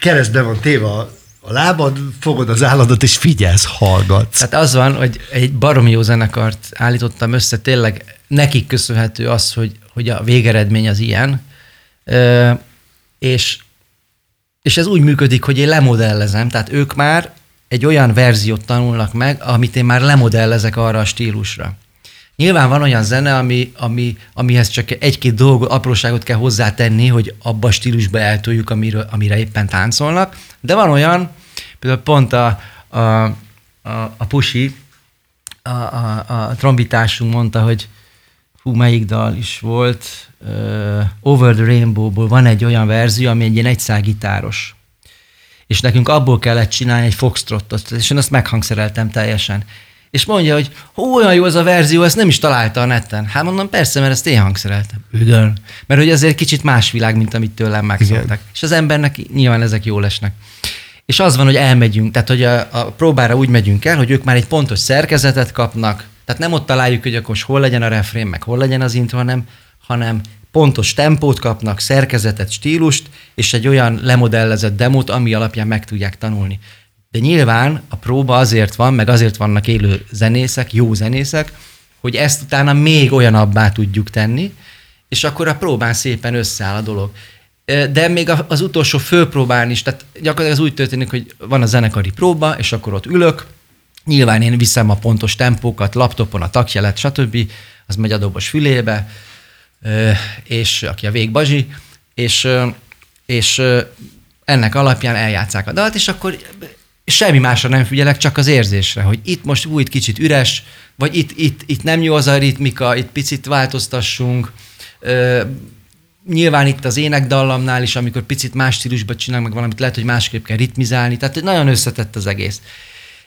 keresztbe van téve a a lábad, fogod az állatot, és figyelsz, hallgatsz. Tehát az van, hogy egy baromi jó zenekart állítottam össze, tényleg nekik köszönhető az, hogy, hogy a végeredmény az ilyen, Ö, és, és ez úgy működik, hogy én lemodellezem, tehát ők már egy olyan verziót tanulnak meg, amit én már lemodellezek arra a stílusra. Nyilván van olyan zene, ami, ami, amihez csak egy-két dolgot, apróságot kell hozzátenni, hogy abba a stílusba eltoljuk, amire, amire éppen táncolnak, de van olyan, például pont a, a, a, a Pusi, a, a, a trombitásunk mondta, hogy hú, melyik dal is volt, uh, Over the Rainbow-ból van egy olyan verzió, ami egy ilyen egyszágitáros. És nekünk abból kellett csinálni egy foxtrottot, és én azt meghangszereltem teljesen. És mondja, hogy hú, olyan jó az a verzió, ezt nem is találta a neten. Hát mondom, persze, mert ezt én hangszereltem. Igen. Mert hogy azért kicsit más világ, mint amit tőlem megszóltak. És az embernek nyilván ezek jól esnek. És az van, hogy elmegyünk, tehát hogy a, a próbára úgy megyünk el, hogy ők már egy pontos szerkezetet kapnak, tehát nem ott találjuk, hogy akkor most hol legyen a refrén, meg hol legyen az intro, hanem, hanem pontos tempót kapnak, szerkezetet, stílust, és egy olyan lemodellezett demót, ami alapján meg tudják tanulni. De nyilván a próba azért van, meg azért vannak élő zenészek, jó zenészek, hogy ezt utána még olyanabbá tudjuk tenni, és akkor a próbán szépen összeáll a dolog. De még az utolsó főpróbán is, tehát gyakorlatilag ez úgy történik, hogy van a zenekari próba, és akkor ott ülök, nyilván én viszem a pontos tempókat, laptopon a takjelet, stb., az megy a dobos fülébe, és aki a végbazsi, és, és ennek alapján eljátszák a dalt, és akkor semmi másra nem figyelek, csak az érzésre, hogy itt most új, kicsit üres, vagy itt, itt, itt nem jó az a ritmika, itt picit változtassunk. Ö, nyilván itt az énekdallamnál is, amikor picit más stílusban csinálunk meg valamit, lehet, hogy másképp kell ritmizálni, tehát nagyon összetett az egész.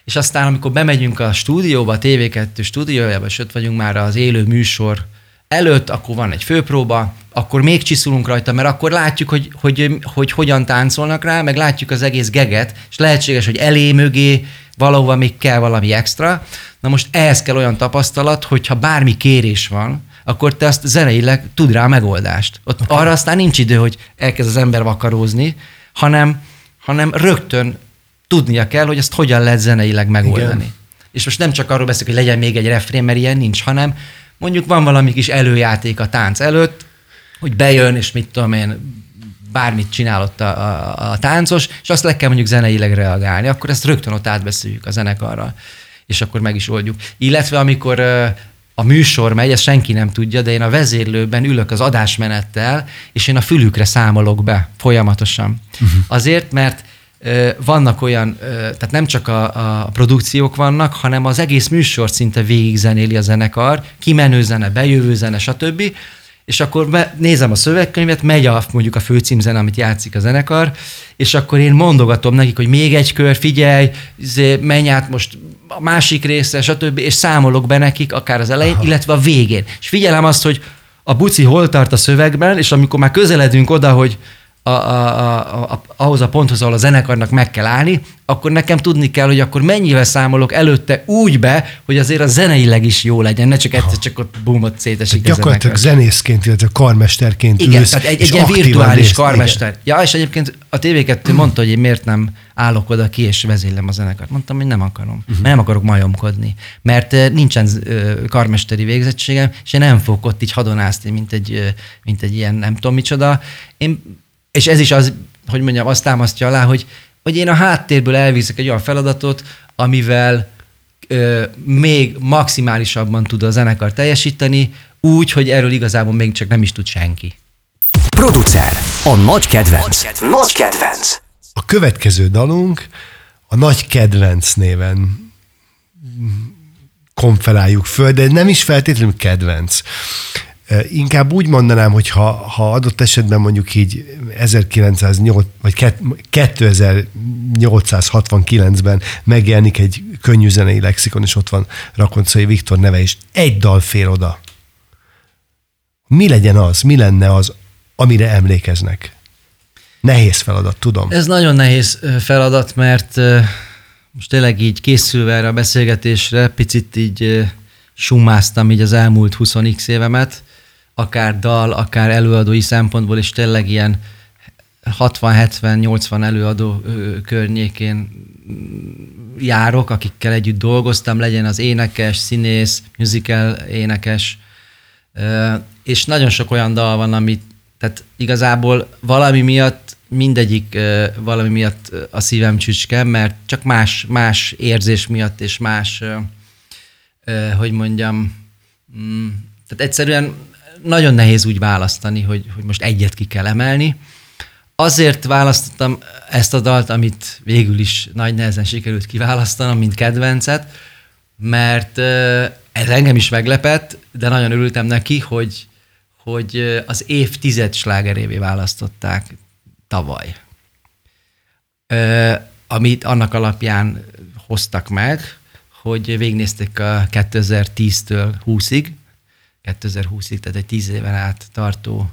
És aztán, amikor bemegyünk a stúdióba, a TV2 stúdiójába, és ott vagyunk már az élő műsor előtt, akkor van egy főpróba, akkor még csiszulunk rajta, mert akkor látjuk, hogy, hogy, hogy, hogy hogyan táncolnak rá, meg látjuk az egész geget, és lehetséges, hogy elé mögé valahova még kell valami extra. Na most ehhez kell olyan tapasztalat, hogyha bármi kérés van, akkor te azt zeneileg tud rá megoldást. Ott okay. arra aztán nincs idő, hogy elkezd az ember vakarózni, hanem, hanem rögtön tudnia kell, hogy ezt hogyan lehet zeneileg megoldani. Igen. És most nem csak arról beszélek, hogy legyen még egy refrén, mert ilyen nincs, hanem mondjuk van valami kis előjáték a tánc előtt, hogy bejön, és mit tudom én, bármit csinálott a, a, a táncos, és azt le kell mondjuk zeneileg reagálni, akkor ezt rögtön ott átbeszéljük a zenekarral, és akkor meg is oldjuk. Illetve amikor a műsor megy, ezt senki nem tudja, de én a vezérlőben ülök az adásmenettel, és én a fülükre számolok be folyamatosan. Uh-huh. Azért, mert vannak olyan, tehát nem csak a, a produkciók vannak, hanem az egész műsor szinte végigzenéli a zenekar, kimenő zene, bejövő zene, stb. És akkor be, nézem a szövegkönyvet, megy a, mondjuk a főcímzene, amit játszik a zenekar, és akkor én mondogatom nekik, hogy még egy kör, figyelj, izé, menj át most a másik része, stb. És számolok be nekik, akár az elején, Aha. illetve a végén. És figyelem azt, hogy a buci hol tart a szövegben, és amikor már közeledünk oda, hogy a, a, a, a, ahhoz a ponthoz, ahol a zenekarnak meg kell állni, akkor nekem tudni kell, hogy akkor mennyivel számolok előtte úgy be, hogy azért a zeneileg is jó legyen, ne csak egyszer csak ott bumot szétesik. Gyakorlatilag zenészként, illetve karmesterként Igen, ülsz, tehát egy, egy ilyen virtuális részt, karmester. Igen. Ja, és egyébként a TV2 mondta, hogy én miért nem állok oda ki, és vezélem a zenekart. Mondtam, hogy nem akarom. Uh-huh. Mert nem akarok majomkodni. Mert nincsen karmesteri végzettségem, és én nem fogok ott így hadonászni, mint egy, mint egy ilyen nem tudom micsoda. Én és ez is az, hogy mondjam, azt támasztja alá, hogy, hogy én a háttérből elviszek egy olyan feladatot, amivel ö, még maximálisabban tud a zenekar teljesíteni, úgy, hogy erről igazából még csak nem is tud senki. Producer. A nagy kedvenc. Nagy kedvenc. A következő dalunk a nagy kedvenc néven konferáljuk föl, de nem is feltétlenül kedvenc. Inkább úgy mondanám, hogy ha, ha adott esetben mondjuk így 1908, vagy 2869-ben megjelenik egy könnyű zenei lexikon, és ott van Rakoncai Viktor neve, és egy dal fér oda. Mi legyen az, mi lenne az, amire emlékeznek? Nehéz feladat, tudom. Ez nagyon nehéz feladat, mert most tényleg így készülve erre a beszélgetésre, picit így sumáztam így az elmúlt 20x évemet, akár dal, akár előadói szempontból, és tényleg ilyen 60-70-80 előadó környékén járok, akikkel együtt dolgoztam, legyen az énekes, színész, musical énekes, és nagyon sok olyan dal van, amit, tehát igazából valami miatt mindegyik valami miatt a szívem csücske, mert csak más, más érzés miatt és más, hogy mondjam, mm, tehát egyszerűen nagyon nehéz úgy választani, hogy, hogy most egyet ki kell emelni. Azért választottam ezt a dalt, amit végül is nagy nehezen sikerült kiválasztanom, mint kedvencet, mert ez engem is meglepett, de nagyon örültem neki, hogy, hogy az évtized slágerévé választották tavaly. Amit annak alapján hoztak meg, hogy végnézték a 2010-től 20-ig, 2020-ig, tehát egy tíz éven át tartó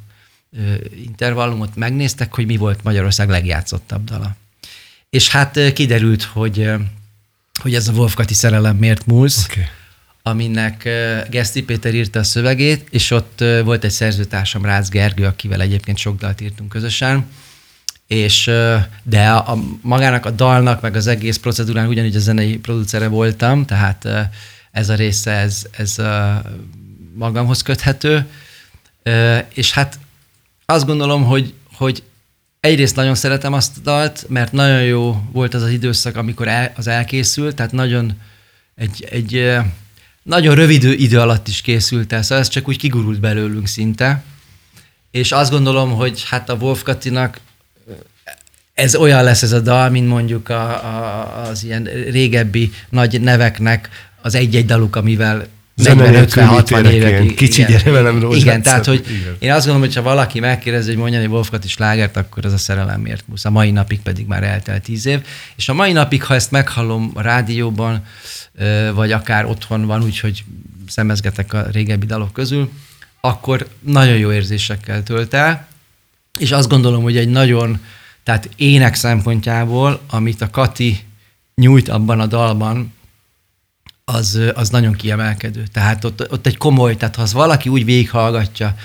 intervallumot megnéztek, hogy mi volt Magyarország legjátszottabb dala. És hát kiderült, hogy, hogy ez a Wolf Kati szerelem miért múlsz, okay. aminek Geszti Péter írta a szövegét, és ott volt egy szerzőtársam, Rácz Gergő, akivel egyébként sok dalt írtunk közösen, és de a, a, magának a dalnak, meg az egész procedúrán ugyanúgy a zenei producere voltam, tehát ez a része, ez, ez magamhoz köthető, és hát azt gondolom, hogy, hogy egyrészt nagyon szeretem azt a dalt, mert nagyon jó volt az az időszak, amikor el, az elkészült, tehát nagyon egy, egy nagyon rövid idő alatt is készült el, szóval ez csak úgy kigurult belőlünk szinte. És azt gondolom, hogy hát a Wolf Katinak ez olyan lesz ez a dal, mint mondjuk a, a, az ilyen régebbi nagy neveknek az egy-egy daluk, amivel 40-50-60 évek. Kicsi igen, gyere velem rózsát. Igen, tehát hogy igen. én azt gondolom, hogy ha valaki megkérdezi, hogy mondjani Wolfgat is lágert, akkor az a szerelem miért musz. A mai napig pedig már eltelt tíz év. És a mai napig, ha ezt meghallom a rádióban, vagy akár otthon van, úgyhogy szemezgetek a régebbi dalok közül, akkor nagyon jó érzésekkel tölt el, és azt gondolom, hogy egy nagyon, tehát ének szempontjából, amit a Kati nyújt abban a dalban, az, az nagyon kiemelkedő. Tehát ott, ott egy komoly, tehát ha az valaki úgy végighallgatja,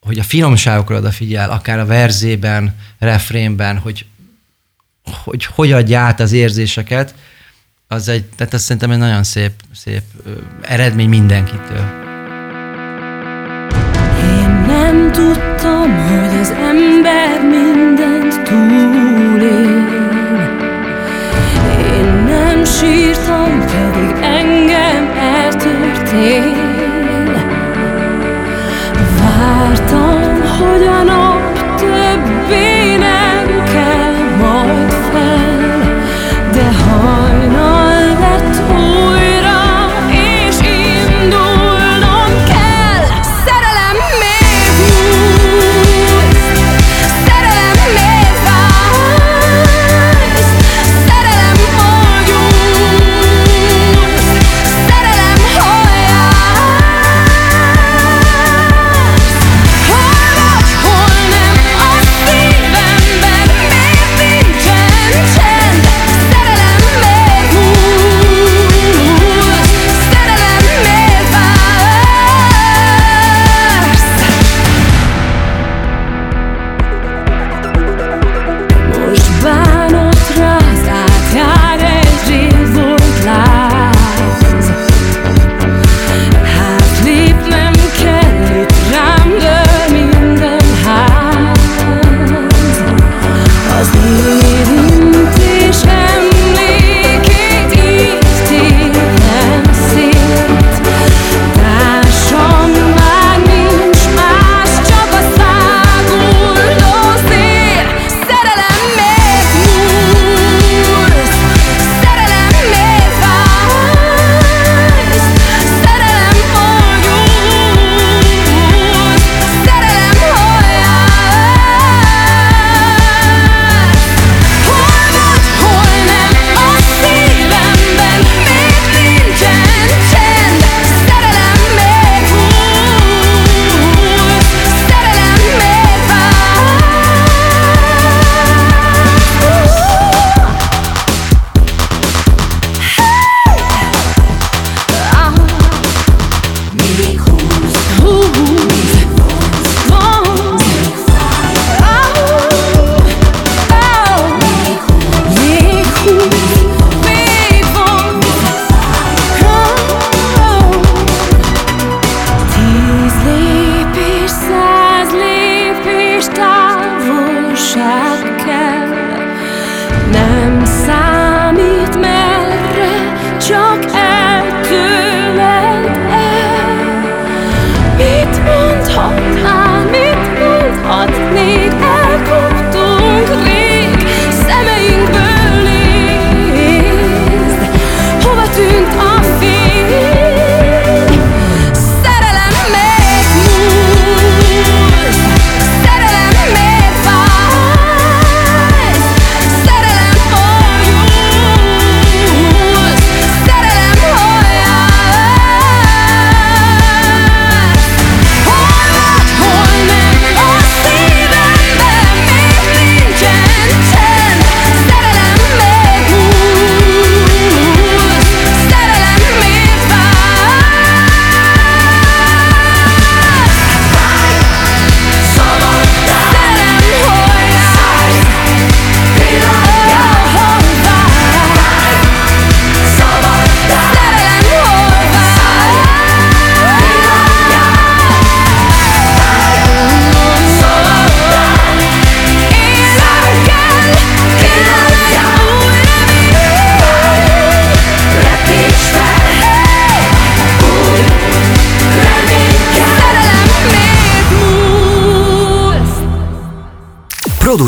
hogy a finomságokra odafigyel, akár a verzében, refrénben, hogy, hogy hogy adja át az érzéseket, az egy, tehát azt szerintem egy nagyon szép, szép eredmény mindenkitől. Én nem tudtam, hogy az ember mindent túlél. Sírtam, pedig engem eltörtél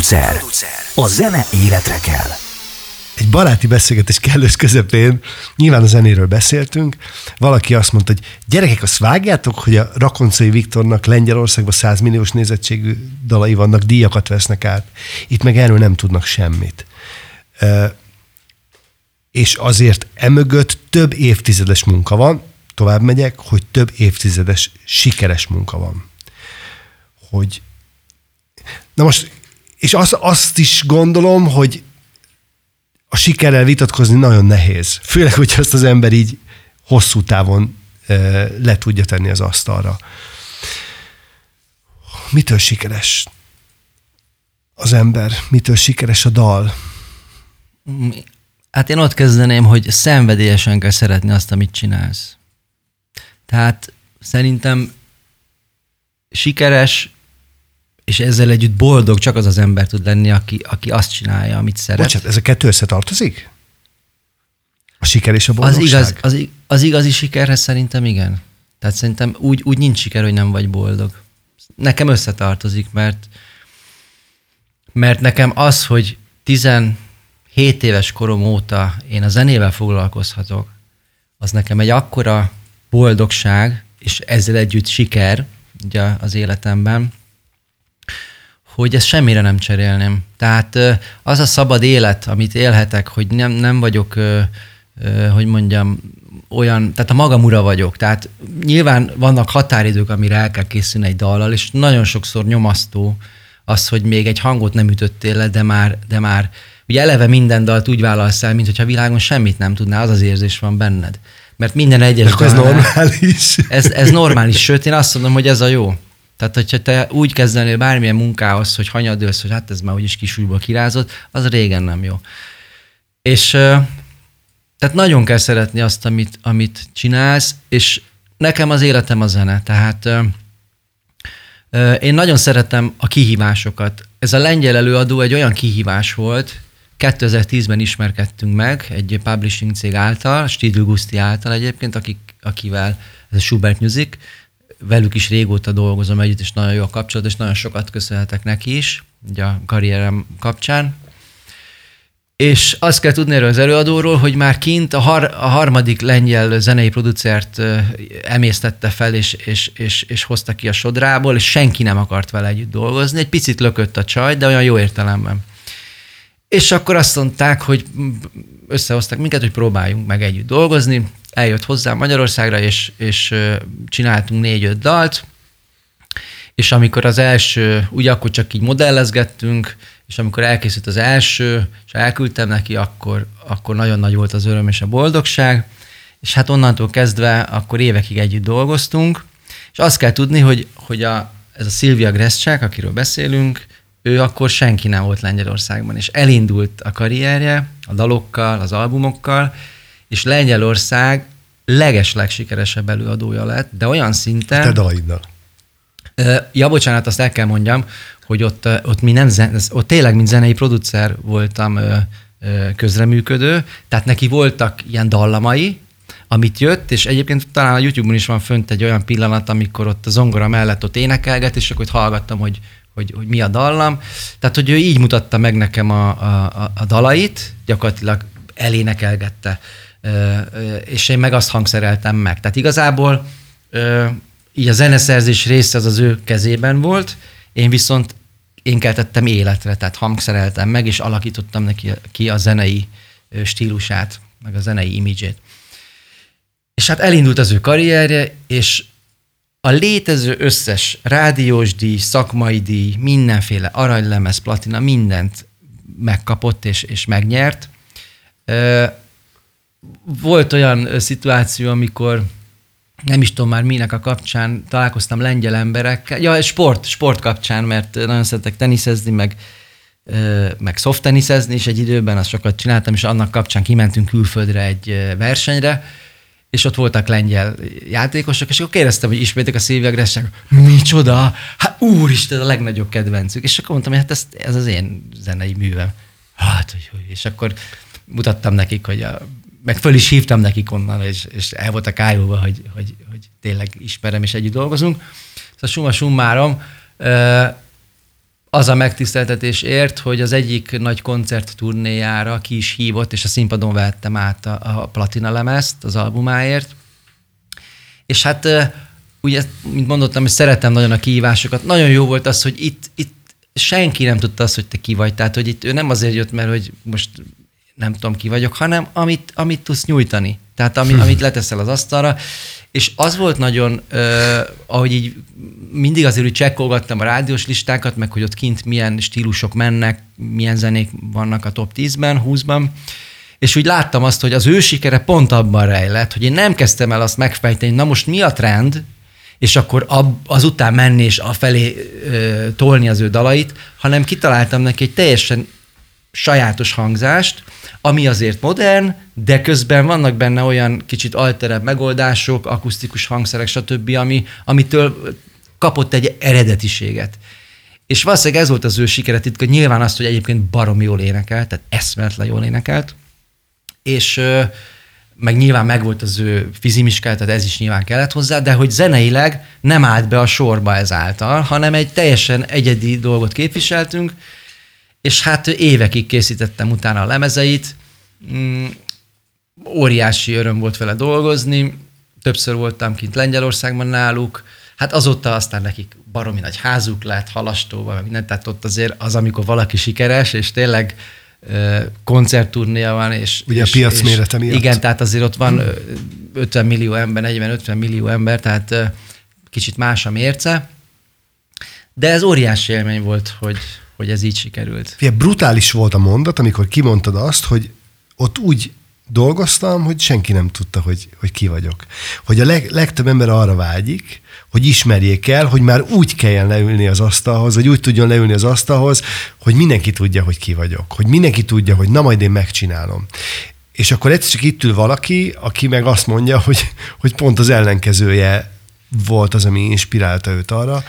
Producer. A zene életre kell. Egy baráti beszélgetés kellős közepén, nyilván a zenéről beszéltünk, valaki azt mondta, hogy gyerekek, azt vágjátok, hogy a Rakoncai Viktornak Lengyelországban 100 milliós nézettségű dalai vannak, díjakat vesznek át. Itt meg erről nem tudnak semmit. És azért emögött több évtizedes munka van, tovább megyek, hogy több évtizedes sikeres munka van. Hogy Na most, és azt, azt is gondolom, hogy a sikerrel vitatkozni nagyon nehéz. Főleg, hogy azt az ember így hosszú távon le tudja tenni az asztalra. Mitől sikeres az ember? Mitől sikeres a dal? Hát én ott kezdeném, hogy szenvedélyesen kell szeretni azt, amit csinálsz. Tehát szerintem sikeres és ezzel együtt boldog csak az az ember tud lenni, aki, aki azt csinálja, amit szeret. Bocsát, ez a kettő összetartozik? A siker és a boldogság? Az, igaz, az, az igazi sikerhez szerintem igen. Tehát szerintem úgy, úgy nincs siker, hogy nem vagy boldog. Nekem összetartozik, mert, mert nekem az, hogy 17 éves korom óta én a zenével foglalkozhatok, az nekem egy akkora boldogság, és ezzel együtt siker ugye az életemben, hogy ezt semmire nem cserélném. Tehát az a szabad élet, amit élhetek, hogy nem, nem vagyok, hogy mondjam, olyan, tehát a magam ura vagyok. Tehát nyilván vannak határidők, amire el kell készülni egy dallal, és nagyon sokszor nyomasztó az, hogy még egy hangot nem ütöttél le, de már, de már ugye eleve minden dalt úgy vállalsz el, mint hogyha világon semmit nem tudná, az az érzés van benned. Mert minden egyes ez normális. Ez, ez normális, sőt én azt mondom, hogy ez a jó. Tehát, hogyha te úgy kezdenél bármilyen munkához, hogy hanyadőlsz, hogy hát ez már úgyis kisújból kirázott, az régen nem jó. És tehát nagyon kell szeretni azt, amit, amit csinálsz, és nekem az életem a zene. Tehát én nagyon szeretem a kihívásokat. Ez a lengyel előadó egy olyan kihívás volt, 2010-ben ismerkedtünk meg egy publishing cég által, Stidl Gusti által egyébként, akik, akivel ez a Schubert Music, velük is régóta dolgozom együtt, és nagyon jó a kapcsolat, és nagyon sokat köszönhetek neki is, ugye a karrierem kapcsán. És azt kell tudni erről az előadóról, hogy már kint a, har- a harmadik lengyel zenei producert emésztette fel, és, és, és, és hozta ki a sodrából, és senki nem akart vele együtt dolgozni. Egy picit lökött a csaj, de olyan jó értelemben. És akkor azt mondták, hogy összehoztak minket, hogy próbáljunk meg együtt dolgozni eljött hozzá Magyarországra, és, és csináltunk négy-öt dalt, és amikor az első, ugye akkor csak így modellezgettünk, és amikor elkészült az első, és elküldtem neki, akkor, akkor nagyon nagy volt az öröm és a boldogság, és hát onnantól kezdve akkor évekig együtt dolgoztunk, és azt kell tudni, hogy, hogy a, ez a Szilvia Gresszcsák, akiről beszélünk, ő akkor senki nem volt Lengyelországban, és elindult a karrierje a dalokkal, az albumokkal, és Lengyelország leges legsikeresebb előadója lett, de olyan szinten... Te dalaiddal. Ja, bocsánat, azt el kell mondjam, hogy ott, ott, mi nem zen, ott tényleg, mint zenei producer voltam közreműködő, tehát neki voltak ilyen dallamai, amit jött, és egyébként talán a YouTube-on is van fönt egy olyan pillanat, amikor ott a zongora mellett ott énekelget, és akkor ott hallgattam, hogy, hogy, hogy mi a dallam. Tehát, hogy ő így mutatta meg nekem a, a, a dalait, gyakorlatilag elénekelgette és én meg azt hangszereltem meg. Tehát igazából így a zeneszerzés része az az ő kezében volt, én viszont én keltettem életre, tehát hangszereltem meg, és alakítottam neki ki a zenei stílusát, meg a zenei imidzsét. És hát elindult az ő karrierje, és a létező összes rádiós díj, szakmai díj, mindenféle aranylemez, platina, mindent megkapott és, és megnyert volt olyan szituáció, amikor nem is tudom már minek a kapcsán, találkoztam lengyel emberekkel, ja, sport, sport kapcsán, mert nagyon szeretek teniszezni, meg, meg soft teniszezni, és egy időben azt sokat csináltam, és annak kapcsán kimentünk külföldre egy versenyre, és ott voltak lengyel játékosok, és akkor kérdeztem, hogy ismétek a Szilvia Gressák, micsoda, hát úristen, a legnagyobb kedvencük. És akkor mondtam, hogy hát ez, ez az én zenei művem. Hát, hogy, hogy. És akkor mutattam nekik, hogy a meg föl is hívtam nekik onnan, és, és el voltak ájulva, hogy, hogy, hogy tényleg ismerem, és együtt dolgozunk. Szóval summa summarum, az a megtiszteltetés ért, hogy az egyik nagy koncert turnéjára ki is hívott, és a színpadon vettem át a, a platina lemezt az albumáért. És hát ugye, mint mondottam, hogy szeretem nagyon a kihívásokat. Nagyon jó volt az, hogy itt, itt senki nem tudta azt, hogy te ki vagy. Tehát, hogy itt ő nem azért jött, mert hogy most nem tudom ki vagyok, hanem amit, amit tudsz nyújtani. Tehát ami, amit leteszel az asztalra. És az volt nagyon, uh, ahogy így mindig azért úgy csekkolgattam a rádiós listákat, meg hogy ott kint milyen stílusok mennek, milyen zenék vannak a top 10-ben, 20-ban, és úgy láttam azt, hogy az ő sikere pont abban rejlett, hogy én nem kezdtem el azt megfejteni, na most mi a trend, és akkor azután menni és afelé ö, tolni az ő dalait, hanem kitaláltam neki egy teljesen sajátos hangzást, ami azért modern, de közben vannak benne olyan kicsit alterebb megoldások, akusztikus hangszerek, stb., ami, amitől kapott egy eredetiséget. És valószínűleg ez volt az ő sikere titka, nyilván azt, hogy egyébként barom jól énekelt, tehát eszméletlen jól énekelt, és meg nyilván megvolt az ő fizimiskája, tehát ez is nyilván kellett hozzá, de hogy zeneileg nem állt be a sorba ezáltal, hanem egy teljesen egyedi dolgot képviseltünk, és hát évekig készítettem utána a lemezeit, mm, óriási öröm volt vele dolgozni, többször voltam kint Lengyelországban náluk, hát azóta aztán nekik baromi nagy házuk lett, halastóval, mindent, tehát ott azért az, amikor valaki sikeres, és tényleg koncertturnéja van, és... Ugye és, a piac mérete miatt. Igen, tehát azért ott van 50 millió ember, 40-50 millió ember, tehát kicsit más a mérce. De ez óriási élmény volt, hogy, hogy ez így sikerült. Fie, brutális volt a mondat, amikor kimondtad azt, hogy ott úgy dolgoztam, hogy senki nem tudta, hogy, hogy ki vagyok. Hogy a leg, legtöbb ember arra vágyik, hogy ismerjék el, hogy már úgy kelljen leülni az asztalhoz, vagy úgy tudjon leülni az asztalhoz, hogy mindenki tudja, hogy ki vagyok. Hogy mindenki tudja, hogy na majd én megcsinálom. És akkor egyszer csak itt ül valaki, aki meg azt mondja, hogy, hogy pont az ellenkezője volt az, ami inspirálta őt arra,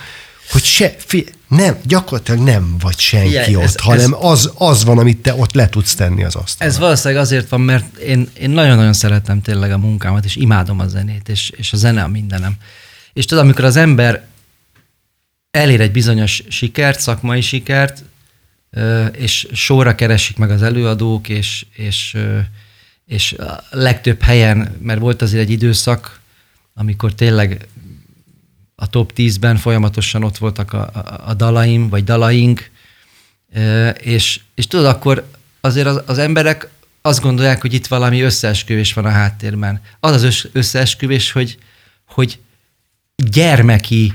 hogy se, fi, nem, gyakorlatilag nem vagy senki Igen, ott, ez, hanem ez, az, az van, amit te ott le tudsz tenni az asztalra. Ez valószínűleg azért van, mert én, én nagyon-nagyon szeretem tényleg a munkámat, és imádom a zenét, és, és a zene a mindenem. És tudod, amikor az ember elér egy bizonyos sikert, szakmai sikert, és sorra keresik meg az előadók, és, és, és a legtöbb helyen, mert volt azért egy időszak, amikor tényleg a top 10-ben folyamatosan ott voltak a, a, a dalaim, vagy dalaink, és, és tudod, akkor azért az, az emberek azt gondolják, hogy itt valami összeesküvés van a háttérben. Az az összeesküvés, hogy, hogy gyermeki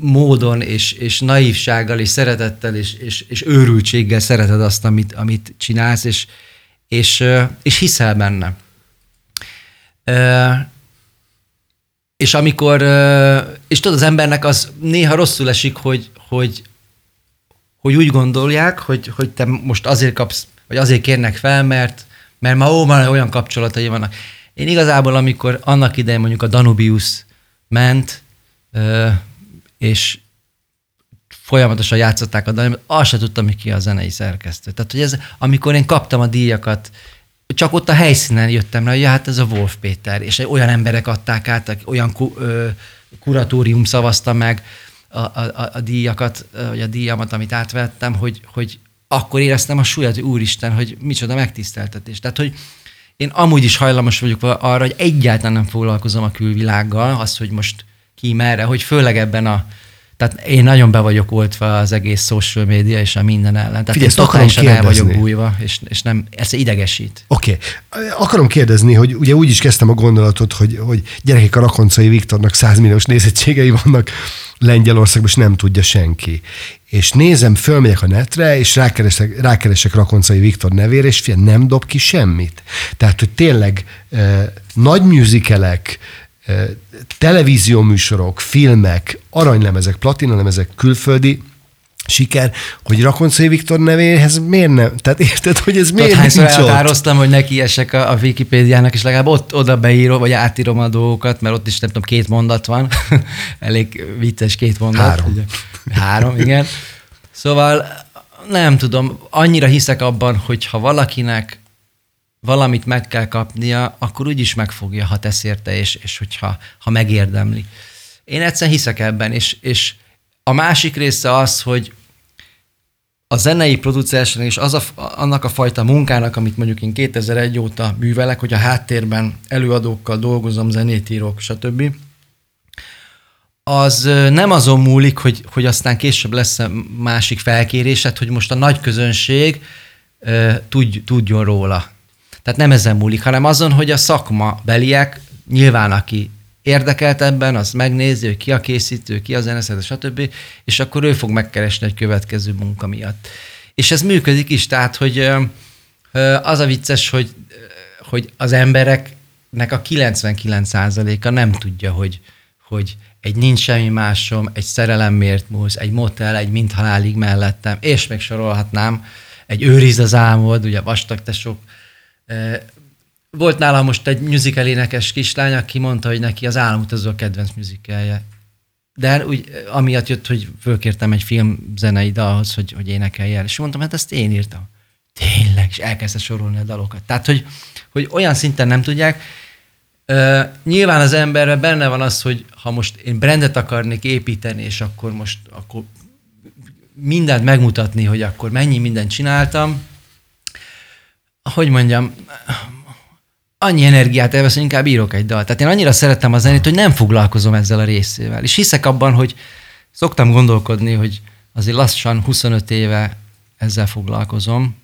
módon és, és naívsággal és szeretettel és, és, és őrültséggel szereted azt, amit, amit csinálsz, és, és, és hiszel benne. És amikor, és tudod, az embernek az néha rosszul esik, hogy, hogy, hogy úgy gondolják, hogy, hogy te most azért kapsz, vagy azért kérnek fel, mert, mert ma ó, van olyan kapcsolatai vannak. Én igazából, amikor annak idején mondjuk a Danubius ment, és folyamatosan játszották a dalomat, azt se tudtam, hogy ki a zenei szerkesztő. Tehát, hogy ez, amikor én kaptam a díjakat, csak ott a helyszínen jöttem rá, hogy ja, hát ez a Wolf Péter, és olyan emberek adták át, olyan ku, ö, kuratórium szavazta meg a, a, a díjakat, vagy a díjamat, amit átvettem, hogy, hogy akkor éreztem a súlyát, hogy úristen, hogy micsoda megtiszteltetés. Tehát, hogy én amúgy is hajlamos vagyok arra, hogy egyáltalán nem foglalkozom a külvilággal, az, hogy most ki merre, hogy főleg ebben a tehát én nagyon be vagyok oltva az egész social média és a minden ellen. Tehát Figyelj, én totálisan el vagyok bújva, és, és nem, ez idegesít. Oké. Okay. Akarom kérdezni, hogy ugye úgy is kezdtem a gondolatot, hogy, hogy gyerekek a Rakoncai Viktornak 100 milliós nézettségei vannak Lengyelországban, és nem tudja senki. És nézem, fölmegyek a netre, és rákeresek, rákeresek Rakoncai Viktor nevére, és fél, nem dob ki semmit. Tehát, hogy tényleg eh, nagy műzikelek, televízióműsorok, filmek, aranylemezek, platinalemezek, külföldi siker, hogy Rakoncai Viktor nevéhez miért nem? Tehát érted, hogy ez miért Tudod, nincs elhatároztam, hogy neki esek a, a Wikipédiának, és legalább ott oda beírom, vagy átírom a dolgokat, mert ott is nem tudom, két mondat van. Elég vicces két mondat. Három. Ugye? Három, igen. Szóval nem tudom, annyira hiszek abban, hogy ha valakinek valamit meg kell kapnia, akkor úgyis megfogja, ha tesz érte, és, és hogyha ha megérdemli. Én egyszer hiszek ebben, és, és a másik része az, hogy a zenei producersen és az a, annak a fajta munkának, amit mondjuk én 2001 óta művelek, hogy a háttérben előadókkal dolgozom, zenét írok, stb. Az nem azon múlik, hogy, hogy aztán később lesz másik felkérésed, hogy most a nagy közönség tudj, tudjon róla. Tehát nem ezen múlik, hanem azon, hogy a szakma beliek, nyilván aki érdekelt ebben, az megnézi, hogy ki a készítő, ki a zeneszerző, stb., és akkor ő fog megkeresni egy következő munka miatt. És ez működik is, tehát, hogy az a vicces, hogy, hogy az embereknek a 99%-a nem tudja, hogy, hogy egy nincs semmi másom, egy szerelemmért múlsz, egy motel, egy mint halálig mellettem, és még sorolhatnám, egy őriz az álmod, ugye vastag tesók, volt nálam most egy musical énekes kislány, aki mondta, hogy neki az államutazó a kedvenc musicalje. De úgy, amiatt jött, hogy fölkértem egy film zenei dalhoz, hogy, hogy énekeljen. És mondtam, hát ezt én írtam. Tényleg, és elkezdte sorolni a dalokat. Tehát, hogy, hogy olyan szinten nem tudják. Uh, nyilván az emberben benne van az, hogy ha most én brandet akarnék építeni, és akkor most akkor mindent megmutatni, hogy akkor mennyi mindent csináltam, hogy mondjam, annyi energiát elvesz, hogy inkább írok egy dalt. Tehát én annyira szerettem a zenét, hogy nem foglalkozom ezzel a részével. És hiszek abban, hogy szoktam gondolkodni, hogy azért lassan 25 éve ezzel foglalkozom,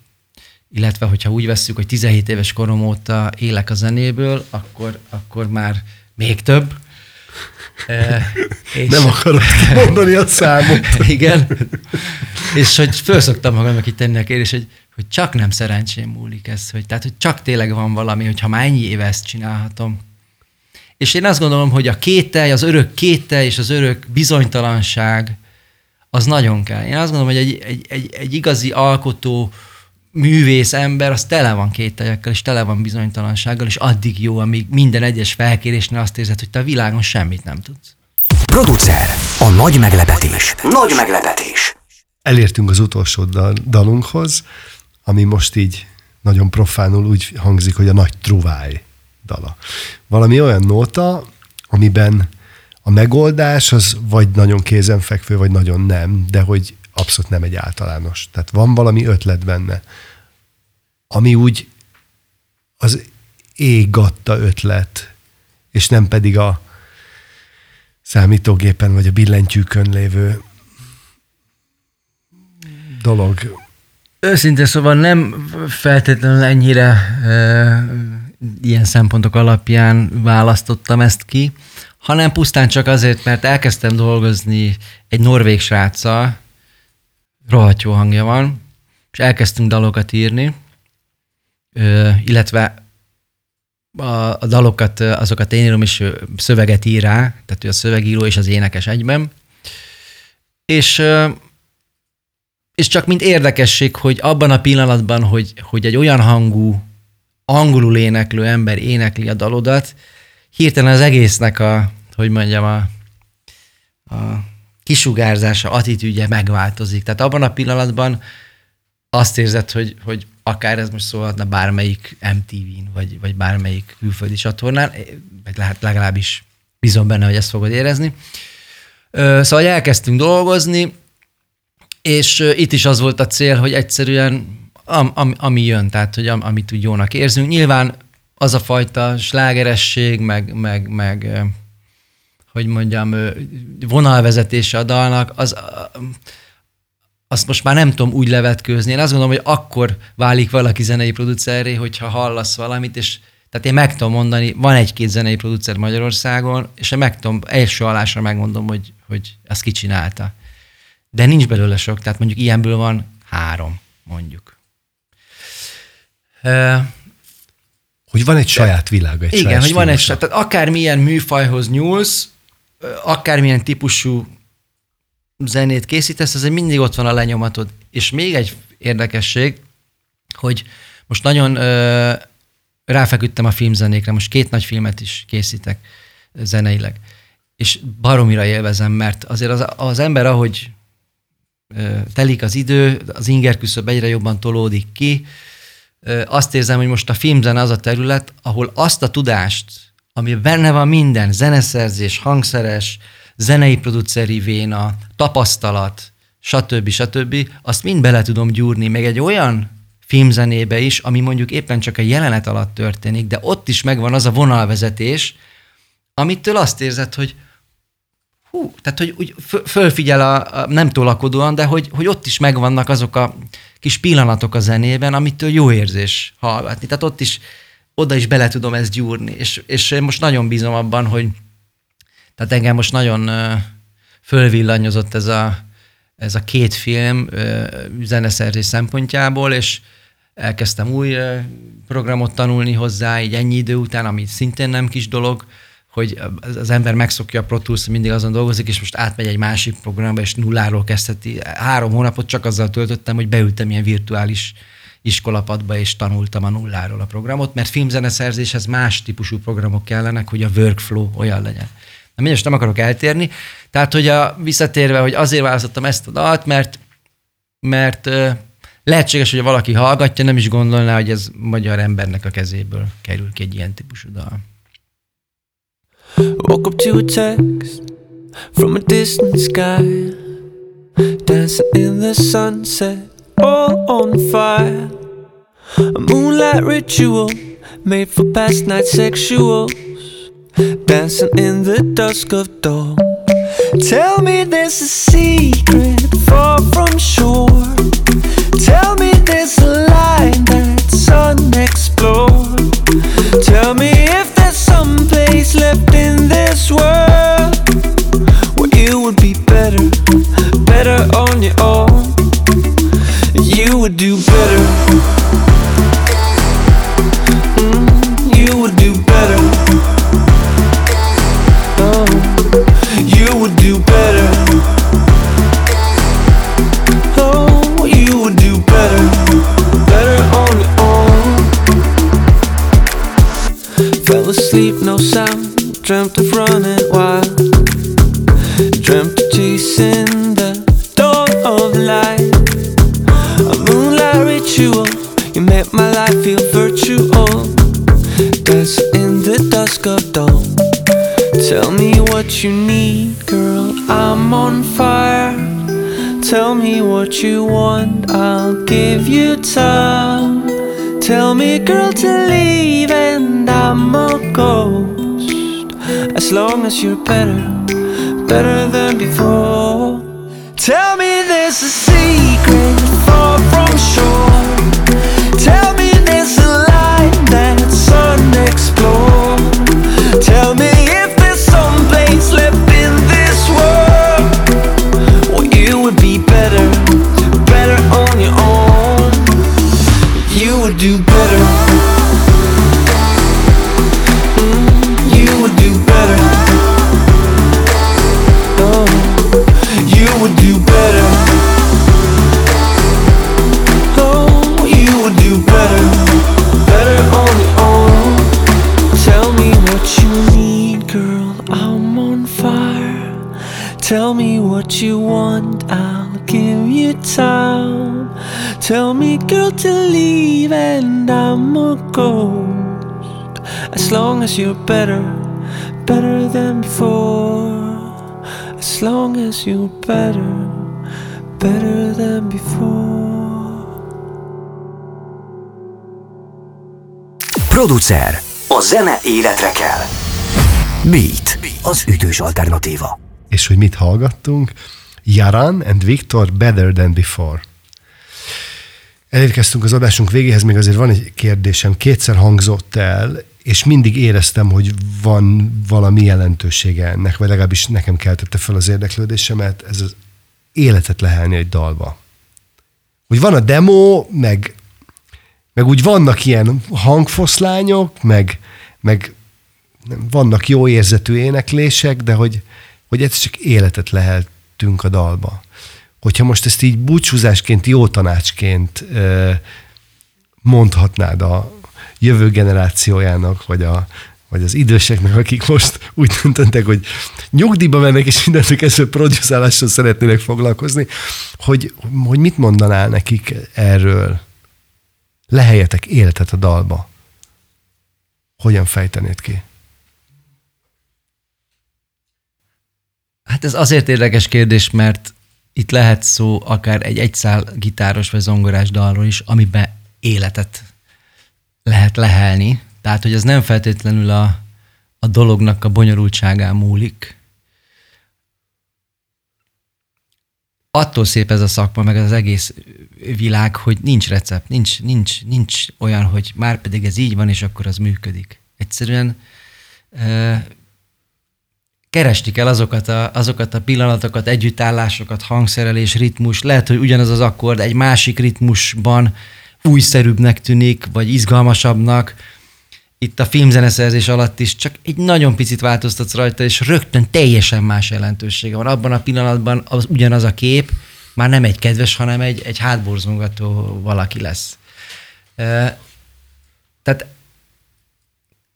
illetve hogyha úgy vesszük, hogy 17 éves korom óta élek a zenéből, akkor, akkor már még több. E, és Nem akarod mondani a számot. Igen. És hogy felszoktam itt tenni a kérdés, hogy hogy csak nem szerencsém múlik ez, hogy, tehát, hogy csak tényleg van valami, hogyha már ennyi éve ezt csinálhatom. És én azt gondolom, hogy a kétel, az örök kétel és az örök bizonytalanság, az nagyon kell. Én azt gondolom, hogy egy, egy, egy, egy igazi alkotó, művész ember, az tele van kételjekkel, és tele van bizonytalansággal, és addig jó, amíg minden egyes felkérésnél azt érzed, hogy te a világon semmit nem tudsz. Producer, a nagy meglepetés. Nagy meglepetés. Elértünk az utolsó dalunkhoz ami most így nagyon profánul úgy hangzik, hogy a nagy truváj dala. Valami olyan nóta, amiben a megoldás az vagy nagyon kézenfekvő, vagy nagyon nem, de hogy abszolút nem egy általános. Tehát van valami ötlet benne, ami úgy az égatta ötlet, és nem pedig a számítógépen vagy a billentyűkön lévő dolog. Őszintén szóval nem feltétlenül ennyire e, ilyen szempontok alapján választottam ezt ki, hanem pusztán csak azért, mert elkezdtem dolgozni egy norvég sráccal, rohadt jó hangja van, és elkezdtünk dalokat írni, e, illetve a, a dalokat, azokat én írom, és szöveget ír rá, tehát ő a szövegíró és az énekes egyben. És és csak mint érdekesség, hogy abban a pillanatban, hogy, hogy egy olyan hangú, angolul éneklő ember énekli a dalodat, hirtelen az egésznek a, hogy mondjam, a, a kisugárzása, attitűdje megváltozik. Tehát abban a pillanatban azt érzed, hogy, hogy akár ez most szólhatna bármelyik MTV-n, vagy, vagy bármelyik külföldi csatornán, vagy lehet legalábbis bízom benne, hogy ezt fogod érezni. Szóval elkezdtünk dolgozni, és itt is az volt a cél, hogy egyszerűen am, am, ami jön, tehát hogy am, amit úgy jónak érzünk. Nyilván az a fajta slágeresség, meg, meg, meg hogy mondjam, vonalvezetése a dalnak, az, azt most már nem tudom úgy levetkőzni. Én azt gondolom, hogy akkor válik valaki zenei producerré, hogyha hallasz valamit, és tehát én meg tudom mondani, van egy-két zenei producer Magyarországon, és én meg tudom, első alásra megmondom, hogy, hogy ezt kicsinálta de nincs belőle sok, tehát mondjuk ilyenből van három, mondjuk. Hogy van egy saját világ, egy Igen, saját hogy van egy saját, tehát akármilyen műfajhoz nyúlsz, akármilyen típusú zenét készítesz, azért mindig ott van a lenyomatod. És még egy érdekesség, hogy most nagyon ö, ráfeküdtem a filmzenékre, most két nagy filmet is készítek zeneileg, és baromira élvezem, mert azért az, az ember, ahogy telik az idő, az inger küszöb egyre jobban tolódik ki. Azt érzem, hogy most a filmzene az a terület, ahol azt a tudást, ami benne van minden, zeneszerzés, hangszeres, zenei produceri véna, tapasztalat, stb. stb. Azt mind bele tudom gyúrni, meg egy olyan filmzenébe is, ami mondjuk éppen csak a jelenet alatt történik, de ott is megvan az a vonalvezetés, amitől azt érzed, hogy hú, tehát hogy úgy fölfigyel a, a nem tolakodóan, de hogy, hogy ott is megvannak azok a kis pillanatok a zenében, amitől jó érzés hallgatni. Tehát ott is, oda is bele tudom ezt gyúrni. És, és én most nagyon bízom abban, hogy tehát engem most nagyon fölvillanyozott ez a, ez a két film zeneszerzés szempontjából, és elkezdtem új programot tanulni hozzá, így ennyi idő után, ami szintén nem kis dolog, hogy az ember megszokja a Pro Tools, mindig azon dolgozik, és most átmegy egy másik programba, és nulláról kezdheti. Három hónapot csak azzal töltöttem, hogy beültem ilyen virtuális iskolapadba, és tanultam a nulláról a programot, mert filmzeneszerzéshez más típusú programok kellenek, hogy a workflow olyan legyen. Na mindegy, nem akarok eltérni. Tehát, hogy a, visszatérve, hogy azért választottam ezt a dalt, mert, mert lehetséges, hogy valaki hallgatja, nem is gondolná, hogy ez magyar embernek a kezéből kerül ki egy ilyen típusú dal. Woke up to a text from a distant sky, dancing in the sunset, all on fire. A moonlight ritual made for past night sexuals, dancing in the dusk of dawn. Tell me there's a secret far from shore. Tell me there's a line that's unexplored. Better on your own. You would do better. Mm, you would do better. Oh, you would do better. Oh, you would do better, better on your own. Fell asleep, no sound. Dreamt of running wild. Dreamt make my life feel virtual. Dance in the dusk of dawn. Tell me what you need, girl. I'm on fire. Tell me what you want, I'll give you time. Tell me, girl, to leave, and I'm a ghost. As long as you're better, better than before. As you're better, better than before. As long as you're better, better than before. Producer. A zene életre kell. Beat. Az ütős alternatíva. És hogy mit hallgattunk? Yaran and Victor Better Than Before. Elérkeztünk az adásunk végéhez, még azért van egy kérdésem. Kétszer hangzott el, és mindig éreztem, hogy van valami jelentősége ennek, vagy legalábbis nekem keltette fel az érdeklődésemet, ez az életet lehelni egy dalba. Hogy van a demo, meg, meg úgy vannak ilyen hangfoszlányok, meg, meg nem, vannak jó érzetű éneklések, de hogy, hogy ez csak életet leheltünk a dalba. Hogyha most ezt így búcsúzásként, jó tanácsként mondhatnád a jövő generációjának, vagy, a, vagy az időseknek, akik most úgy döntöttek, hogy nyugdíjba mennek, és mindentől kezdve producerálással szeretnének foglalkozni, hogy, hogy mit mondanál nekik erről? Leheljetek életet a dalba. Hogyan fejtenéd ki? Hát ez azért érdekes kérdés, mert itt lehet szó akár egy egyszál gitáros vagy zongorás dalról is, amiben életet lehet lehelni. Tehát, hogy az nem feltétlenül a, a dolognak a bonyolultságán múlik. Attól szép ez a szakma, meg az egész világ, hogy nincs recept, nincs, nincs, nincs olyan, hogy már pedig ez így van, és akkor az működik. Egyszerűen keresni kell azokat a, azokat a pillanatokat, együttállásokat, hangszerelés, ritmus. Lehet, hogy ugyanaz az akkord egy másik ritmusban újszerűbbnek tűnik, vagy izgalmasabbnak. Itt a filmzeneszerzés alatt is csak egy nagyon picit változtatsz rajta, és rögtön teljesen más jelentősége van. Abban a pillanatban az ugyanaz a kép már nem egy kedves, hanem egy, egy hátborzongató valaki lesz. Tehát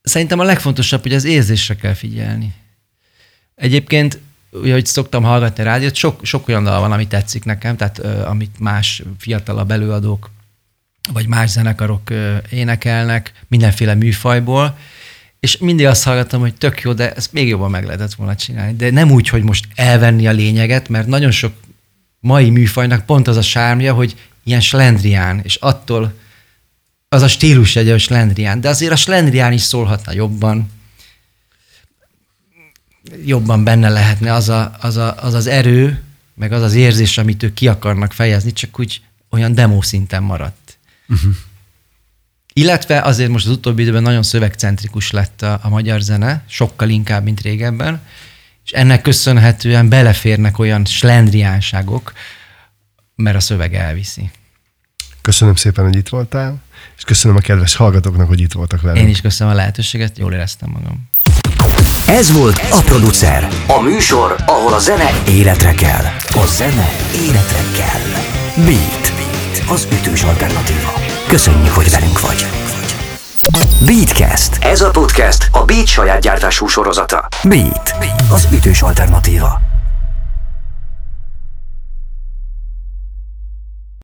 szerintem a legfontosabb, hogy az érzésre kell figyelni. Egyébként, ugye, hogy szoktam hallgatni a rádiót, sok, sok olyan dal van, ami tetszik nekem, tehát amit más fiatalabb előadók vagy más zenekarok énekelnek mindenféle műfajból, és mindig azt hallgattam, hogy tök jó, de ezt még jobban meg lehetett volna csinálni. De nem úgy, hogy most elvenni a lényeget, mert nagyon sok mai műfajnak pont az a sármja, hogy ilyen slendrián, és attól az a stílus egy a slendrián, de azért a slendrián is szólhatna jobban, jobban benne lehetne az, a, az, a, az az erő, meg az az érzés, amit ők ki akarnak fejezni, csak úgy olyan demo szinten maradt. Uh-huh. Illetve azért most az utóbbi időben nagyon szövegcentrikus lett a, a magyar zene, sokkal inkább, mint régebben, és ennek köszönhetően beleférnek olyan slendriánságok, mert a szöveg elviszi. Köszönöm szépen, hogy itt voltál, és köszönöm a kedves hallgatóknak, hogy itt voltak velünk. Én is köszönöm a lehetőséget, jól éreztem magam. Ez volt a producer. A műsor, ahol a zene életre kell. A zene életre kell. Beat. Beat. Az ütős alternatíva. Köszönjük, hogy velünk vagy. Beatcast. Ez a podcast a Beat saját gyártású sorozata. Beat. Az ütős alternatíva.